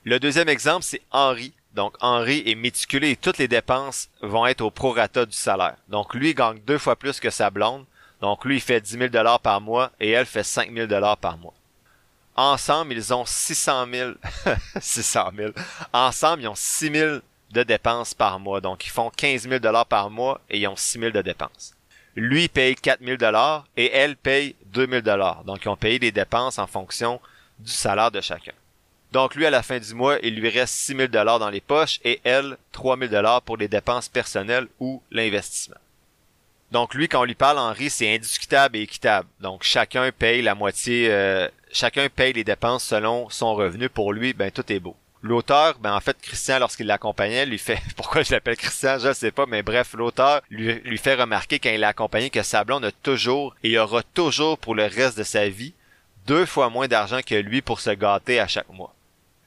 Le deuxième exemple, c'est Henri. Donc Henri est méticulé et toutes les dépenses vont être au prorata du salaire. Donc lui gagne deux fois plus que sa blonde, donc lui, il fait 10 000 dollars par mois et elle fait 5 000 dollars par mois. Ensemble, ils ont 600 000. 600 000. Ensemble, ils ont 6 000 de dépenses par mois. Donc, ils font 15 000 dollars par mois et ils ont 6 000 de dépenses. Lui paye 4 000 dollars et elle paye 2 000 dollars. Donc, ils ont payé les dépenses en fonction du salaire de chacun. Donc lui, à la fin du mois, il lui reste 6 000 dollars dans les poches et elle, 3 000 dollars pour les dépenses personnelles ou l'investissement. Donc lui, quand on lui parle, Henri, c'est indiscutable et équitable. Donc chacun paye la moitié, euh, chacun paye les dépenses selon son revenu. Pour lui, ben tout est beau. L'auteur, ben en fait, Christian, lorsqu'il l'accompagnait, lui fait, <laughs> pourquoi je l'appelle Christian, je sais pas, mais bref, l'auteur lui, lui fait remarquer quand il l'a que Sablon a toujours et aura toujours pour le reste de sa vie deux fois moins d'argent que lui pour se gâter à chaque mois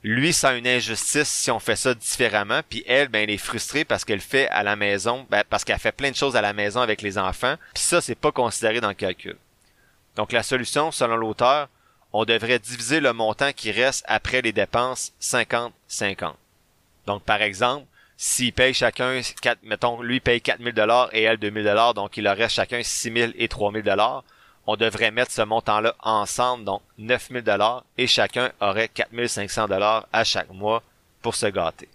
lui sent une injustice si on fait ça différemment, puis elle, ben, elle est frustrée parce qu'elle fait à la maison, ben, parce qu'elle fait plein de choses à la maison avec les enfants, puis ça, c'est pas considéré dans le calcul. Donc la solution, selon l'auteur, on devrait diviser le montant qui reste après les dépenses 50-50. Donc par exemple, s'ils payent chacun, 4, mettons, lui paye 4000 dollars et elle 2000 dollars, donc il leur reste chacun 6000 et 3000 dollars, on devrait mettre ce montant-là ensemble, donc 9000 dollars, et chacun aurait 4500 dollars à chaque mois pour se gâter.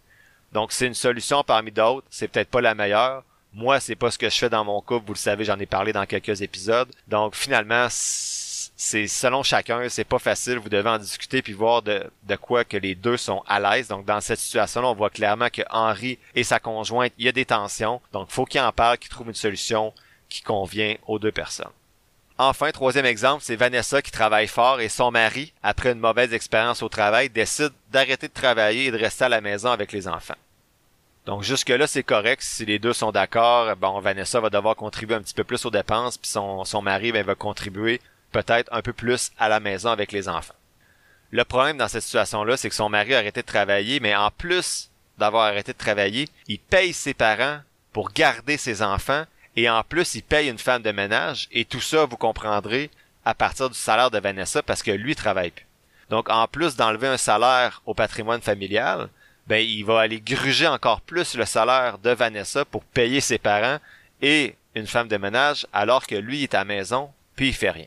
Donc c'est une solution parmi d'autres, c'est peut-être pas la meilleure. Moi, c'est pas ce que je fais dans mon couple, vous le savez, j'en ai parlé dans quelques épisodes. Donc finalement, c'est selon chacun, c'est pas facile, vous devez en discuter puis voir de, quoi que les deux sont à l'aise. Donc dans cette situation-là, on voit clairement que Henri et sa conjointe, il y a des tensions. Donc faut qu'ils en parlent, qu'ils trouvent une solution qui convient aux deux personnes. Enfin, troisième exemple, c'est Vanessa qui travaille fort et son mari, après une mauvaise expérience au travail, décide d'arrêter de travailler et de rester à la maison avec les enfants. Donc jusque-là, c'est correct. Si les deux sont d'accord, bon, Vanessa va devoir contribuer un petit peu plus aux dépenses, puis son, mari ben, va contribuer peut-être un peu plus à la maison avec les enfants. Le problème dans cette situation-là, c'est que son mari a arrêté de travailler, mais en plus d'avoir arrêté de travailler, il paye ses parents pour garder ses enfants et en plus, il paye une femme de ménage, et tout ça, vous comprendrez, à partir du salaire de Vanessa, parce que lui travaille plus. Donc, en plus d'enlever un salaire au patrimoine familial, ben, il va aller gruger encore plus le salaire de Vanessa pour payer ses parents et une femme de ménage, alors que lui est à la maison, puis il fait rien.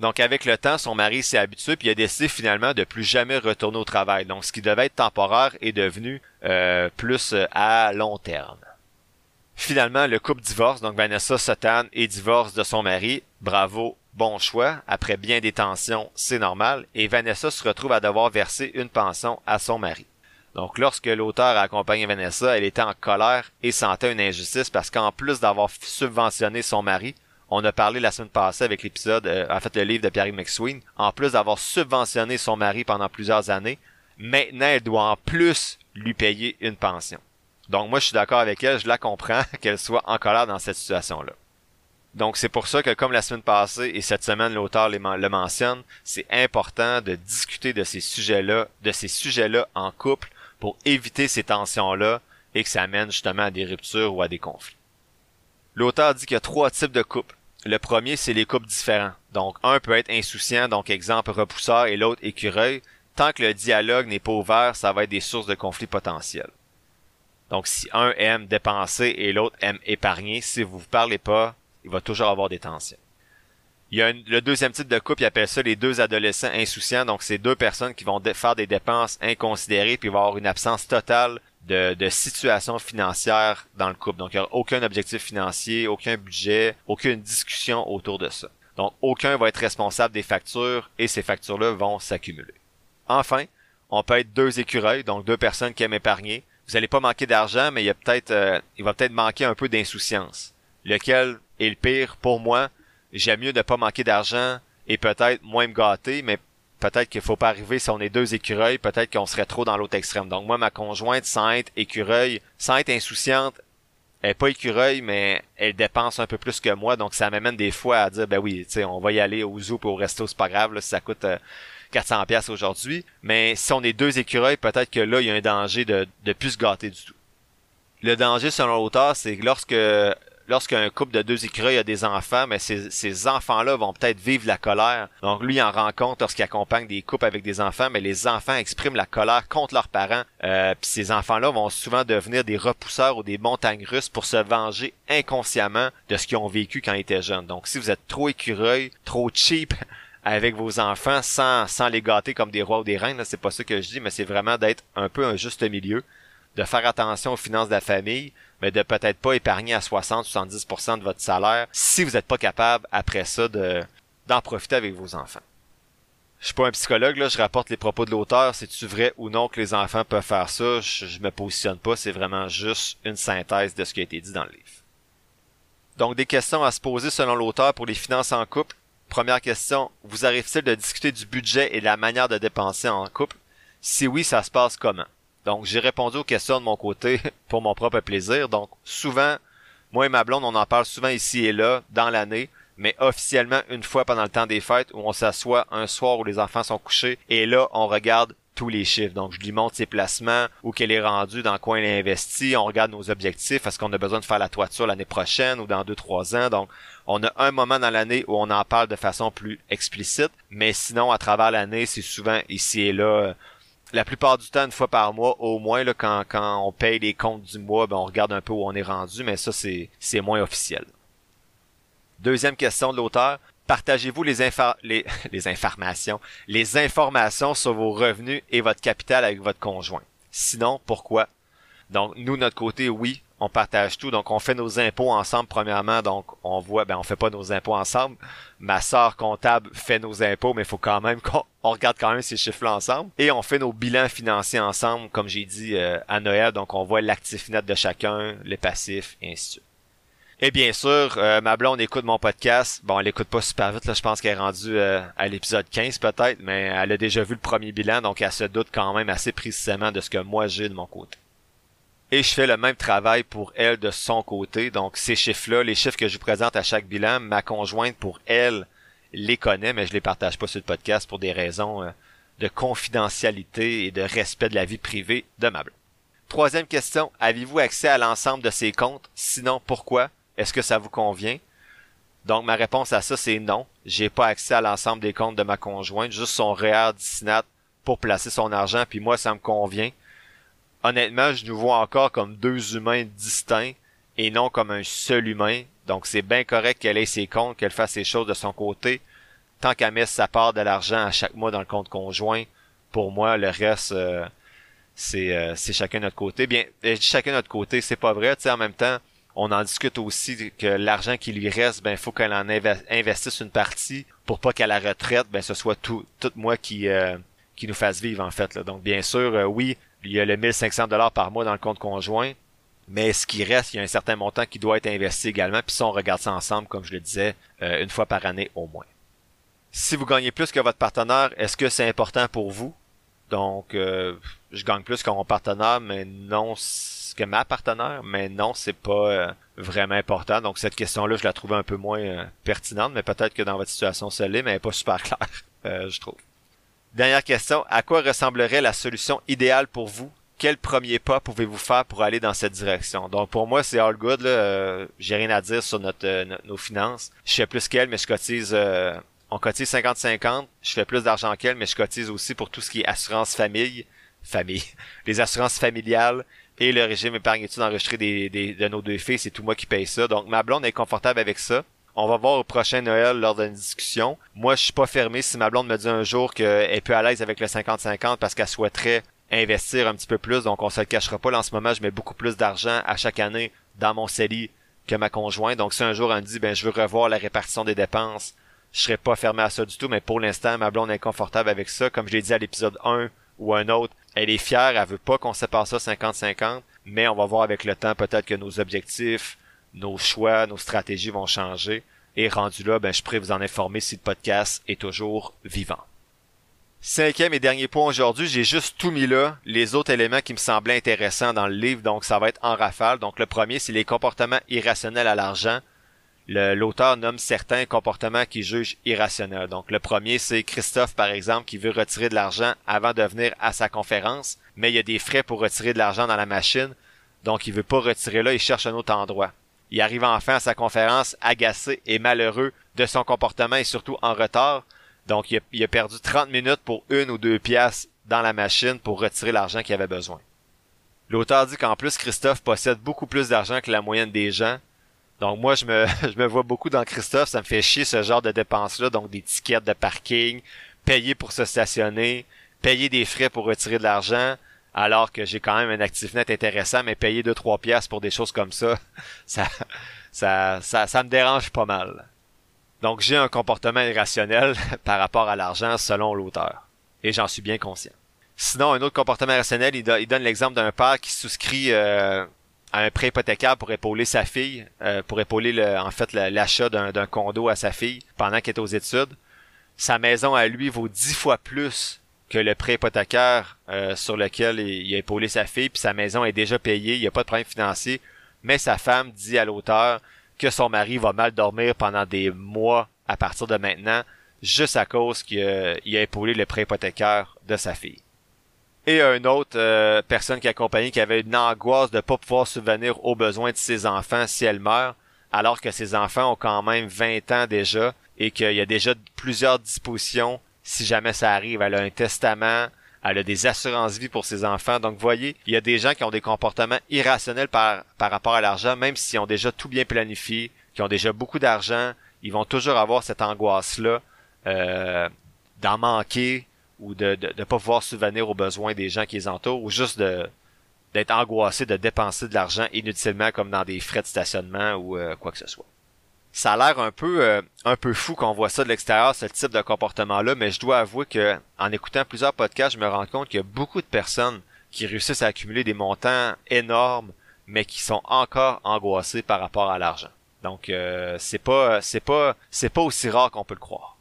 Donc, avec le temps, son mari s'est habitué, puis a décidé finalement de plus jamais retourner au travail. Donc, ce qui devait être temporaire est devenu euh, plus à long terme. Finalement, le couple divorce, donc Vanessa Sotan et divorce de son mari. Bravo, bon choix. Après bien des tensions, c'est normal. Et Vanessa se retrouve à devoir verser une pension à son mari. Donc lorsque l'auteur a accompagné Vanessa, elle était en colère et sentait une injustice parce qu'en plus d'avoir subventionné son mari, on a parlé la semaine passée avec l'épisode, euh, en fait le livre de Pierre McSween, en plus d'avoir subventionné son mari pendant plusieurs années, maintenant elle doit en plus lui payer une pension. Donc moi je suis d'accord avec elle, je la comprends <laughs> qu'elle soit en colère dans cette situation-là. Donc c'est pour ça que comme la semaine passée et cette semaine l'auteur le mentionne, c'est important de discuter de ces sujets-là, de ces sujets-là en couple pour éviter ces tensions-là et que ça amène justement à des ruptures ou à des conflits. L'auteur dit qu'il y a trois types de couples. Le premier, c'est les couples différents. Donc, un peut être insouciant, donc exemple repousseur, et l'autre écureuil. Tant que le dialogue n'est pas ouvert, ça va être des sources de conflits potentiels. Donc, si un aime dépenser et l'autre aime épargner, si vous vous parlez pas, il va toujours avoir des tensions. Il y a le deuxième type de couple, il appelle ça les deux adolescents insouciants. Donc, c'est deux personnes qui vont faire des dépenses inconsidérées puis il va avoir une absence totale de, de situation financière dans le couple. Donc, il n'y a aucun objectif financier, aucun budget, aucune discussion autour de ça. Donc, aucun va être responsable des factures et ces factures-là vont s'accumuler. Enfin, on peut être deux écureuils, donc deux personnes qui aiment épargner vous allez pas manquer d'argent, mais il y a peut-être, euh, il va peut-être manquer un peu d'insouciance. Lequel est le pire pour moi? J'aime mieux ne pas manquer d'argent et peut-être moins me gâter, mais peut-être qu'il faut pas arriver si on est deux écureuils, peut-être qu'on serait trop dans l'autre extrême. Donc moi, ma conjointe, sans écureuil, sans être insouciante, elle est pas écureuil, mais elle dépense un peu plus que moi, donc ça m'amène des fois à dire, ben oui, tu sais, on va y aller au zoo pour au resto, c'est pas grave, là, si ça coûte euh, 400 pièces aujourd'hui, mais si on est deux écureuils, peut-être que là, il y a un danger de, de plus se gâter du tout. Le danger, selon l'auteur, c'est lorsque lorsqu'un couple de deux écureuils a des enfants, mais ces, enfants-là vont peut-être vivre la colère. Donc lui, en rend compte lorsqu'il accompagne des couples avec des enfants, mais les enfants expriment la colère contre leurs parents. Euh, puis ces enfants-là vont souvent devenir des repousseurs ou des montagnes russes pour se venger inconsciemment de ce qu'ils ont vécu quand ils étaient jeunes. Donc si vous êtes trop écureuil, trop cheap <laughs> avec vos enfants sans, les gâter comme des rois ou des reines. C'est pas ça que je dis, mais c'est vraiment d'être un peu un juste milieu, de faire attention aux finances de la famille, mais de peut-être pas épargner à 60-70% de votre salaire si vous n'êtes pas capable après ça de d'en profiter avec vos enfants. je suis pas un psychologue, là, je rapporte les propos de l'auteur. C'est-tu vrai ou non que les enfants peuvent faire ça? Je, je me positionne pas, c'est vraiment juste une synthèse de ce qui a été dit dans le livre. Donc, des questions à se poser selon l'auteur pour les finances en couple. Première question, vous arrive-t-il de discuter du budget et de la manière de dépenser en couple? Si oui, ça se passe comment? Donc, j'ai répondu aux questions de mon côté <laughs> pour mon propre plaisir. Donc, souvent, moi et ma blonde, on en parle souvent ici et là, dans l'année mais officiellement une fois pendant le temps des fêtes où on s'assoit un soir où les enfants sont couchés et là on regarde tous les chiffres. Donc je lui montre ses placements, où qu'elle est rendue, dans quoi elle est investie, on regarde nos objectifs, est-ce qu'on a besoin de faire la toiture l'année prochaine ou dans deux trois ans? Donc on a un moment dans l'année où on en parle de façon plus explicite, mais sinon à travers l'année, c'est souvent ici et là la plupart du temps une fois par mois au moins là quand quand on paye les comptes du mois, ben on regarde un peu où on est rendu, mais ça c'est c'est moins officiel. Deuxième question de l'auteur. Partagez-vous les, <laughs> les, informations, les informations sur vos revenus et votre capital avec votre conjoint? Sinon, pourquoi? Donc, nous, notre côté, oui, on partage tout. Donc, on fait nos impôts ensemble, premièrement. Donc, on voit, ben, on fait pas nos impôts ensemble. Ma sœur comptable fait nos impôts, mais il faut quand même <laughs> qu'on regarde quand même ces chiffres-là ensemble. Et on fait nos bilans financiers ensemble, comme j'ai dit euh, à Noël. Donc, on voit l'actif net de chacun, les passifs, et ainsi de suite. Et bien sûr, euh, ma blonde écoute mon podcast. Bon, elle écoute pas super vite, là, je pense qu'elle est rendue euh, à l'épisode 15 peut-être, mais elle a déjà vu le premier bilan, donc elle se doute quand même assez précisément de ce que moi j'ai de mon côté. Et je fais le même travail pour elle de son côté. Donc ces chiffres-là, les chiffres que je vous présente à chaque bilan, ma conjointe pour elle les connaît, mais je les partage pas sur le podcast pour des raisons euh, de confidentialité et de respect de la vie privée de ma blonde. Troisième question, avez-vous accès à l'ensemble de ces comptes? Sinon, pourquoi? Est-ce que ça vous convient? Donc, ma réponse à ça, c'est non. J'ai pas accès à l'ensemble des comptes de ma conjointe, juste son REER Disnat pour placer son argent, puis moi, ça me convient. Honnêtement, je nous vois encore comme deux humains distincts et non comme un seul humain. Donc, c'est bien correct qu'elle ait ses comptes, qu'elle fasse ses choses de son côté. Tant qu'elle met sa part de l'argent à chaque mois dans le compte conjoint, pour moi, le reste, euh, c'est euh, chacun notre côté. Bien, chacun notre côté, c'est pas vrai, tu en même temps, on en discute aussi que l'argent qui lui reste, ben faut qu'elle en investisse une partie pour pas qu'à la retraite, ben ce soit tout, tout moi qui euh, qui nous fasse vivre en fait. Là. Donc bien sûr, euh, oui, il y a le 1500 dollars par mois dans le compte conjoint, mais ce qui reste, il y a un certain montant qui doit être investi également. Puis ça, on regarde ça ensemble, comme je le disais, euh, une fois par année au moins. Si vous gagnez plus que votre partenaire, est-ce que c'est important pour vous? Donc, je gagne plus que mon partenaire, mais non, que ma partenaire, mais non, c'est pas euh, vraiment important. Donc cette question-là, je la trouve un peu moins euh, pertinente, mais peut-être que dans votre situation, ça l'est, mais elle est pas super claire, <laughs> euh, je trouve. Dernière question, à quoi ressemblerait la solution idéale pour vous? Quel premier pas pouvez-vous faire pour aller dans cette direction? Donc pour moi, c'est all good. Là. J'ai rien à dire sur notre, nos finances. Je fais plus qu'elle, mais je cotise on cotise 50-50. Je fais plus d'argent qu'elle, mais je cotise aussi pour tout ce qui est assurance famille. Famille. <laughs> Les assurances familiales et le régime épargne-études enregistré des, des, de nos deux filles, c'est tout moi qui paye ça. Donc ma blonde est confortable avec ça. On va voir au prochain Noël lors d'une discussion. Moi, je suis pas fermé si ma blonde me dit un jour qu'elle est peu à l'aise avec le 50-50 parce qu'elle souhaiterait investir un petit peu plus. Donc on se le cachera pas. En ce moment, je mets beaucoup plus d'argent à chaque année dans mon CELI que ma conjointe. Donc si un jour elle me dit ben je veux revoir la répartition des dépenses, je serais pas fermé à ça du tout. Mais pour l'instant, ma blonde est confortable avec ça. Comme je l'ai dit à l'épisode 1 ou un autre, elle est fière, elle veut pas qu'on sépare ça 50-50, mais on va voir avec le temps peut-être que nos objectifs, nos choix, nos stratégies vont changer. Et rendu là, ben, je pourrais vous en informer si le podcast est toujours vivant. Cinquième et dernier point aujourd'hui, j'ai juste tout mis là, les autres éléments qui me semblaient intéressants dans le livre, donc ça va être en rafale. Donc le premier, c'est les comportements irrationnels à l'argent l'auteur nomme certains comportements qu'il juge irrationnels. Donc le premier, c'est Christophe, par exemple, qui veut retirer de l'argent avant de venir à sa conférence, mais il y a des frais pour retirer de l'argent dans la machine, donc il veut pas retirer là, il cherche un autre endroit. Il arrive enfin à sa conférence agacé et malheureux de son comportement et surtout en retard, donc il a, perdu 30 minutes pour une ou deux pièces dans la machine pour retirer l'argent qu'il avait besoin. L'auteur dit qu'en plus Christophe possède beaucoup plus d'argent que la moyenne des gens, donc moi, je me, <laughs> je me vois beaucoup dans Christophe, ça me fait chier ce genre de dépenses-là, donc des tickets de parking, payer pour se stationner, payer des frais pour retirer de l'argent, alors que j'ai quand même un actif net intéressant, mais payer 2-3 pièces pour des choses comme <laughs> ça, ça, ça, ça, me dérange pas mal. Donc j'ai un comportement irrationnel <laughs> par rapport à l'argent selon l'auteur. Et j'en suis bien conscient. Sinon, un autre comportement irrationnel, il, donne l'exemple d'un père qui souscrit euh, à un prêt hypothécaire pour épauler sa fille, euh, pour épauler le, en fait l'achat d'un condo à sa fille pendant qu'elle est aux études. Sa maison à lui vaut dix fois plus que le prêt hypothécaire euh, sur lequel il, a épaulé sa fille, puis sa maison est déjà payée, il n'y a pas de problème financier. Mais sa femme dit à l'auteur que son mari va mal dormir pendant des mois à partir de maintenant, juste à cause qu'il a, épaulé le prêt hypothécaire de sa fille. Et une autre euh, personne qui accompagnait qui avait une angoisse de pas pouvoir subvenir aux besoins de ses enfants si elle meurt, alors que ses enfants ont quand même 20 ans déjà et qu'il y a déjà plusieurs dispositions si jamais ça arrive. Elle a un testament, elle a des assurances vie pour ses enfants. Donc, voyez, il y a des gens qui ont des comportements irrationnels par, par rapport à l'argent, même s'ils ont déjà tout bien planifié, qui ont déjà beaucoup d'argent, ils vont toujours avoir cette angoisse-là euh, d'en manquer ou de ne pas pouvoir subvenir aux besoins des gens qui les entourent ou juste de d'être angoissé de dépenser de l'argent inutilement comme dans des frais de stationnement ou euh, quoi que ce soit ça a l'air un peu euh, un peu fou qu'on voit ça de l'extérieur ce type de comportement là mais je dois avouer que en écoutant plusieurs podcasts je me rends compte qu'il y a beaucoup de personnes qui réussissent à accumuler des montants énormes mais qui sont encore angoissés par rapport à l'argent donc euh, c'est pas c'est pas c'est pas aussi rare qu'on peut le croire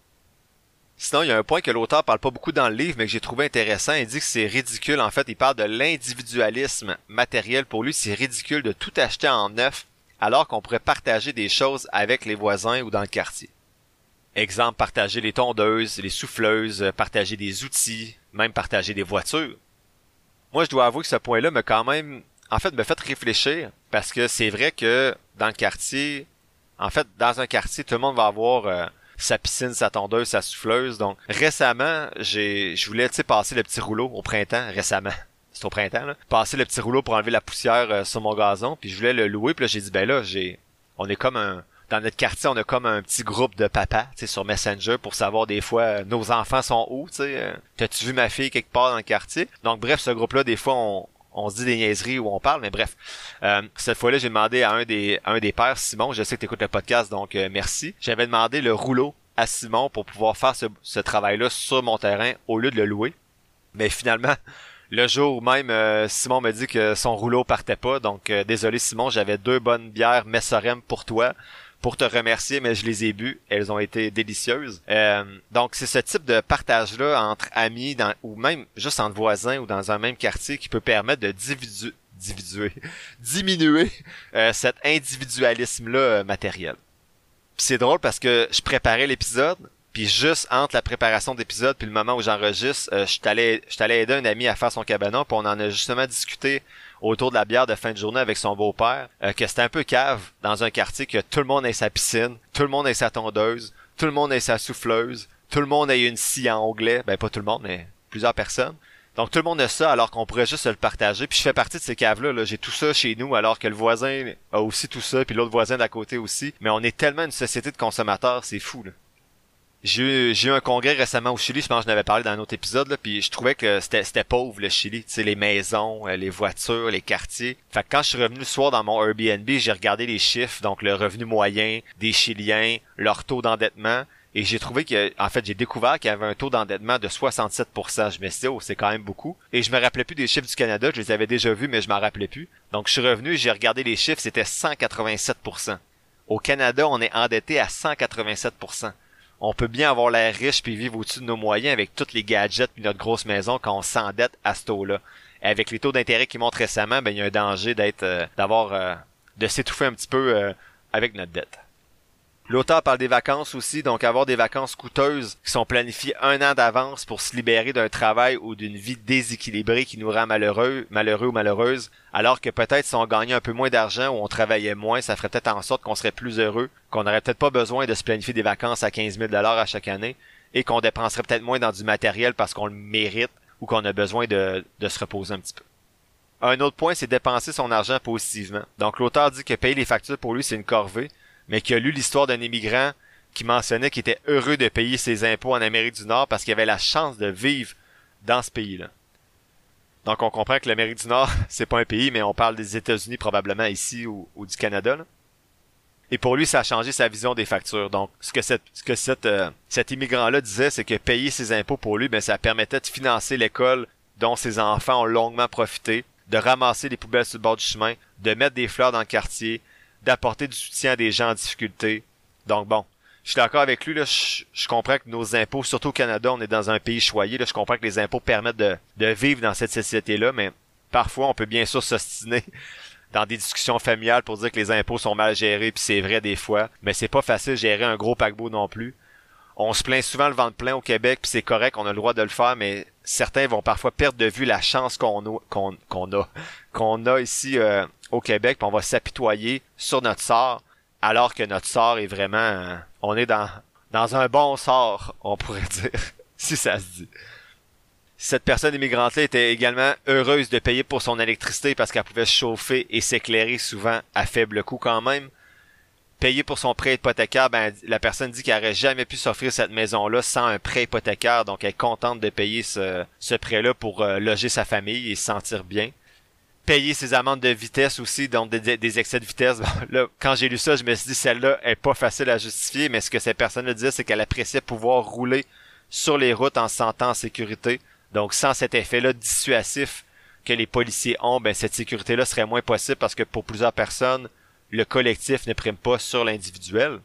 Sinon, il y a un point que l'auteur parle pas beaucoup dans le livre, mais que j'ai trouvé intéressant. Il dit que c'est ridicule. En fait, il parle de l'individualisme matériel. Pour lui, c'est ridicule de tout acheter en neuf alors qu'on pourrait partager des choses avec les voisins ou dans le quartier. Exemple, partager les tondeuses, les souffleuses, partager des outils, même partager des voitures. Moi, je dois avouer que ce point-là m'a quand même, en fait, me fait réfléchir parce que c'est vrai que dans le quartier, en fait, dans un quartier, tout le monde va avoir euh, sa piscine, sa tondeuse, sa souffleuse. Donc, récemment, j'ai, je voulais, passer le petit rouleau au printemps, récemment c'est au printemps, là, passer le petit rouleau pour enlever la poussière euh, sur mon gazon, puis je voulais le louer, puis là j'ai dit ben là, j'ai on est comme un dans notre quartier, on a comme un petit groupe de papas, tu sais, sur Messenger pour savoir des fois euh, nos enfants sont où, tu sais. Euh, T'as-tu vu ma fille quelque part dans le quartier? Donc bref, ce groupe-là, des fois, on, on se dit des niaiseries où on parle, mais bref. cette fois-là, j'ai demandé à un des un des pères, Simon, je sais que tu écoutes le podcast, donc merci. J'avais demandé le rouleau à Simon pour pouvoir faire ce, ce travail-là sur mon terrain au lieu de le louer. Mais finalement, le jour même, euh, Simon me dit que son rouleau partait pas. Donc, euh, désolé Simon, j'avais deux bonnes bières Messorem pour toi, pour te remercier, mais je les ai bues. Elles ont été délicieuses. Euh, donc, c'est ce type de partage-là entre amis ou même juste entre voisins ou dans un même quartier qui peut permettre de dividu <laughs> diminuer cet individualisme-là matériel. c'est drôle parce que je préparais l'épisode, puis juste entre la préparation d'épisode puis le moment où j'enregistre, euh, je allé, aider un ami à faire son cabanon, puis on en a justement discuté autour de la bière de fin de journée avec son beau-père, euh, que c'était un peu cave dans un quartier que tout le monde ait sa piscine, tout le monde ait sa tondeuse, tout le monde ait sa souffleuse, tout le monde ait une scie en onglet, ben pas tout le monde, mais plusieurs personnes. Donc tout le monde a ça alors qu'on pourrait juste se le partager. Puis je fais partie de ces caves-là. -là, J'ai tout ça chez nous alors que le voisin a aussi tout ça, puis l'autre voisin d'à côté aussi. Mais on est tellement une société de consommateurs, c'est fou. Là. J'ai eu un congrès récemment au Chili, je pense que je n'avais parlé dans un autre épisode, là, puis je trouvais que c'était pauvre le Chili, tu les maisons, euh, les voitures, les quartiers. Fait que quand je suis revenu le soir dans mon Airbnb, j'ai regardé les chiffres, donc le revenu moyen des Chiliens, leur taux d'endettement, et j'ai trouvé que, en fait, j'ai découvert qu'il y avait un taux d'endettement de 67%. Je me suis dit, oh, c'est quand même beaucoup. Et je me rappelais plus des chiffres du Canada, je les avais déjà vus, mais je m'en rappelais plus. Donc je suis revenu, j'ai regardé les chiffres, c'était 187%. Au Canada, on est endetté à 187% on peut bien avoir l'air riche puis vivre au-dessus de nos moyens avec tous les gadgets puis notre grosse maison quand on s'endette à ce taux-là. Avec les taux d'intérêt qui montent récemment, ben il y a un danger d'être euh, d'avoir euh, de s'étouffer un petit peu euh, avec notre dette. L'auteur parle des vacances aussi, donc avoir des vacances coûteuses qui sont planifiées un an d'avance pour se libérer d'un travail ou d'une vie déséquilibrée qui nous rend malheureux, malheureux ou malheureuse, alors que peut-être si on gagnait un peu moins d'argent ou on travaillait moins, ça ferait peut-être en sorte qu'on serait plus heureux, qu'on n'aurait peut-être pas besoin de se planifier des vacances à 15 000 dollars à chaque année et qu'on dépenserait peut-être moins dans du matériel parce qu'on le mérite ou qu'on a besoin de, de se reposer un petit peu. Un autre point, c'est dépenser son argent positivement. Donc l'auteur dit que payer les factures pour lui, c'est une corvée, mais qui a lu l'histoire d'un immigrant qui mentionnait qu'il était heureux de payer ses impôts en Amérique du Nord parce qu'il avait la chance de vivre dans ce pays-là. Donc on comprend que l'Amérique du Nord, <laughs> c'est pas un pays, mais on parle des États-Unis probablement ici ou, du Canada. Et pour lui, ça a changé sa vision des factures. Donc, ce que, euh, cet immigrant-là disait, c'est que payer ses impôts pour lui, ben, ça permettait de financer l'école dont ses enfants ont longuement profité, de ramasser les poubelles sur le bord du chemin, de mettre des fleurs dans le quartier, d'apporter du soutien à des gens en difficulté. Donc bon, je suis d'accord avec lui, là, je, comprends que nos impôts, surtout au Canada, on est dans un pays choyé, là, je comprends que les impôts permettent de, de vivre dans cette société-là, mais parfois on peut bien sûr s'ostiner <laughs> dans des discussions familiales pour dire que les impôts sont mal gérés, puis c'est vrai des fois, mais c'est pas facile de gérer un gros paquebot non plus. On se plaint souvent le ventre plein au Québec, puis c'est correct, on a le droit de le faire, mais certains vont parfois perdre de vue la chance qu'on a, qu'on, a, <laughs> qu'on a ici euh, au Québec, puis on va s'apitoyer sur notre sort, alors que notre sort est vraiment, euh, on est dans un bon sort, on pourrait <laughs> dire, si ça se dit. Cette personne immigrante-là était également heureuse de payer pour son électricité parce qu'elle pouvait se chauffer et s'éclairer souvent à faible coût quand même. Payer pour son prêt hypothécaire, ben, la personne dit qu'elle n'aurait jamais pu s'offrir cette maison-là sans un prêt hypothécaire, donc elle est contente de payer ce, ce prêt-là pour euh, loger sa famille et se sentir bien. Payer ses amendes de vitesse aussi, donc des, excès de vitesse. <laughs> là, quand j'ai lu ça, je me suis dit celle-là est pas facile à justifier, mais ce que cette personne-là disait, c'est qu'elle appréciait pouvoir rouler sur les routes en se sentant en sécurité. Donc sans cet effet-là dissuasif que les policiers ont, ben cette sécurité-là serait moins possible parce que pour plusieurs personnes, le collectif ne prime pas sur l'individuel.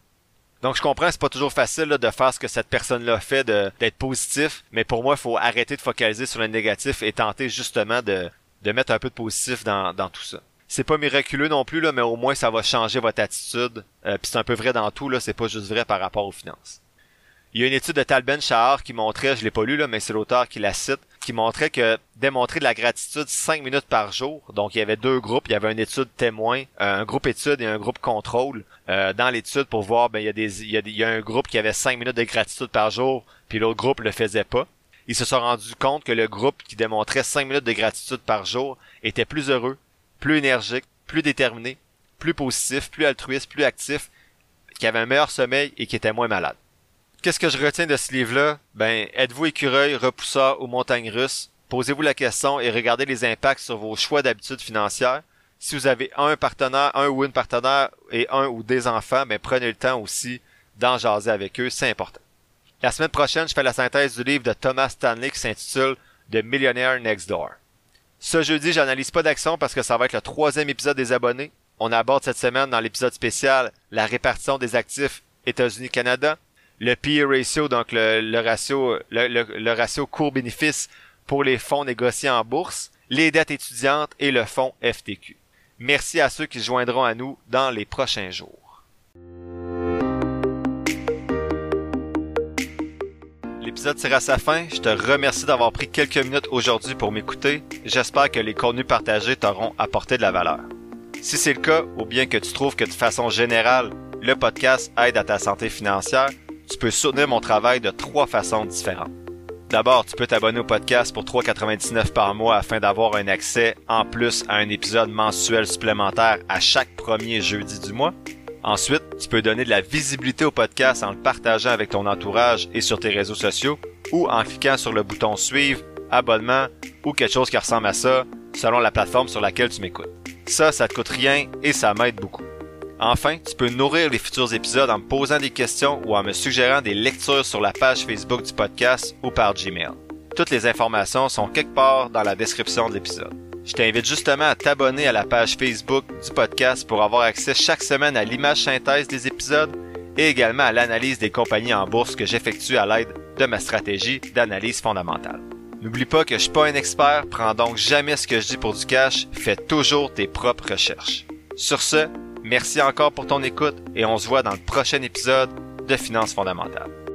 Donc je comprends, c'est pas toujours facile de faire ce que cette personne-là fait, d'être positif, mais pour moi, il faut arrêter de focaliser sur le négatif et tenter justement de, de mettre un peu de positif dans, dans tout ça. C'est pas miraculeux non plus, là, mais au moins ça va changer votre attitude. Euh, Puis c'est un peu vrai dans tout, là, c'est pas juste vrai par rapport aux finances. Il y a une étude de Talben Shahar qui montrait, je l'ai pas lu là, mais c'est l'auteur qui la cite, qui montrait que démontrer de la gratitude 5 minutes par jour, donc il y avait deux groupes, il y avait une étude témoin, euh, un groupe étude et un groupe contrôle. Euh, dans l'étude pour voir, ben il y a des, il y a, un groupe qui avait 5 minutes de gratitude par jour, puis l'autre groupe le faisait pas. Ils se sont rendus compte que le groupe qui démontrait 5 minutes de gratitude par jour était plus heureux, plus énergique, plus déterminé, plus positif, plus altruiste, plus actif, qui avait un meilleur sommeil et qui était moins malade. Qu'est-ce que je retiens de ce livre-là? Ben, êtes-vous écureuil, repousseur ou montagne russe? Posez-vous la question et regardez les impacts sur vos choix d'habitudes financières. Si vous avez un partenaire, un ou une partenaire et un ou des enfants, ben prenez le temps aussi d'en jaser avec eux, c'est important. La semaine prochaine, je fais la synthèse du livre de Thomas Stanley qui s'intitule The Millionaire Next Door. Ce jeudi, j'analyse pas d'action parce que ça va être le troisième épisode des abonnés. On aborde cette semaine dans l'épisode spécial la répartition des actifs États-Unis-Canada, le PE ratio, donc le, ratio, le, ratio court-bénéfice pour les fonds négociés en bourse, les dettes étudiantes et le fonds FTQ. Merci à ceux qui se joindront à nous dans les prochains jours. L'épisode à sa fin. Je te remercie d'avoir pris quelques minutes aujourd'hui pour m'écouter. J'espère que les contenus partagés t'auront apporté de la valeur. Si c'est le cas, ou bien que tu trouves que de façon générale, le podcast aide à ta santé financière, tu peux soutenir mon travail de trois façons différentes. D'abord, tu peux t'abonner au podcast pour 3,99 par mois afin d'avoir un accès en plus à un épisode mensuel supplémentaire à chaque premier jeudi du mois. Ensuite, tu peux donner de la visibilité au podcast en le partageant avec ton entourage et sur tes réseaux sociaux ou en cliquant sur le bouton suivre, abonnement ou quelque chose qui ressemble à ça selon la plateforme sur laquelle tu m'écoutes. Ça, ça te coûte rien et ça m'aide beaucoup. Enfin, tu peux nourrir les futurs épisodes en me posant des questions ou en me suggérant des lectures sur la page Facebook du podcast ou par Gmail. Toutes les informations sont quelque part dans la description de l'épisode. Je t'invite justement à t'abonner à la page Facebook du podcast pour avoir accès chaque semaine à l'image synthèse des épisodes et également à l'analyse des compagnies en bourse que j'effectue à l'aide de ma stratégie d'analyse fondamentale. N'oublie pas que je suis pas un expert, prends donc jamais ce que je dis pour du cash, fais toujours tes propres recherches. Sur ce, Merci encore pour ton écoute et on se voit dans le prochain épisode de Finances fondamentales.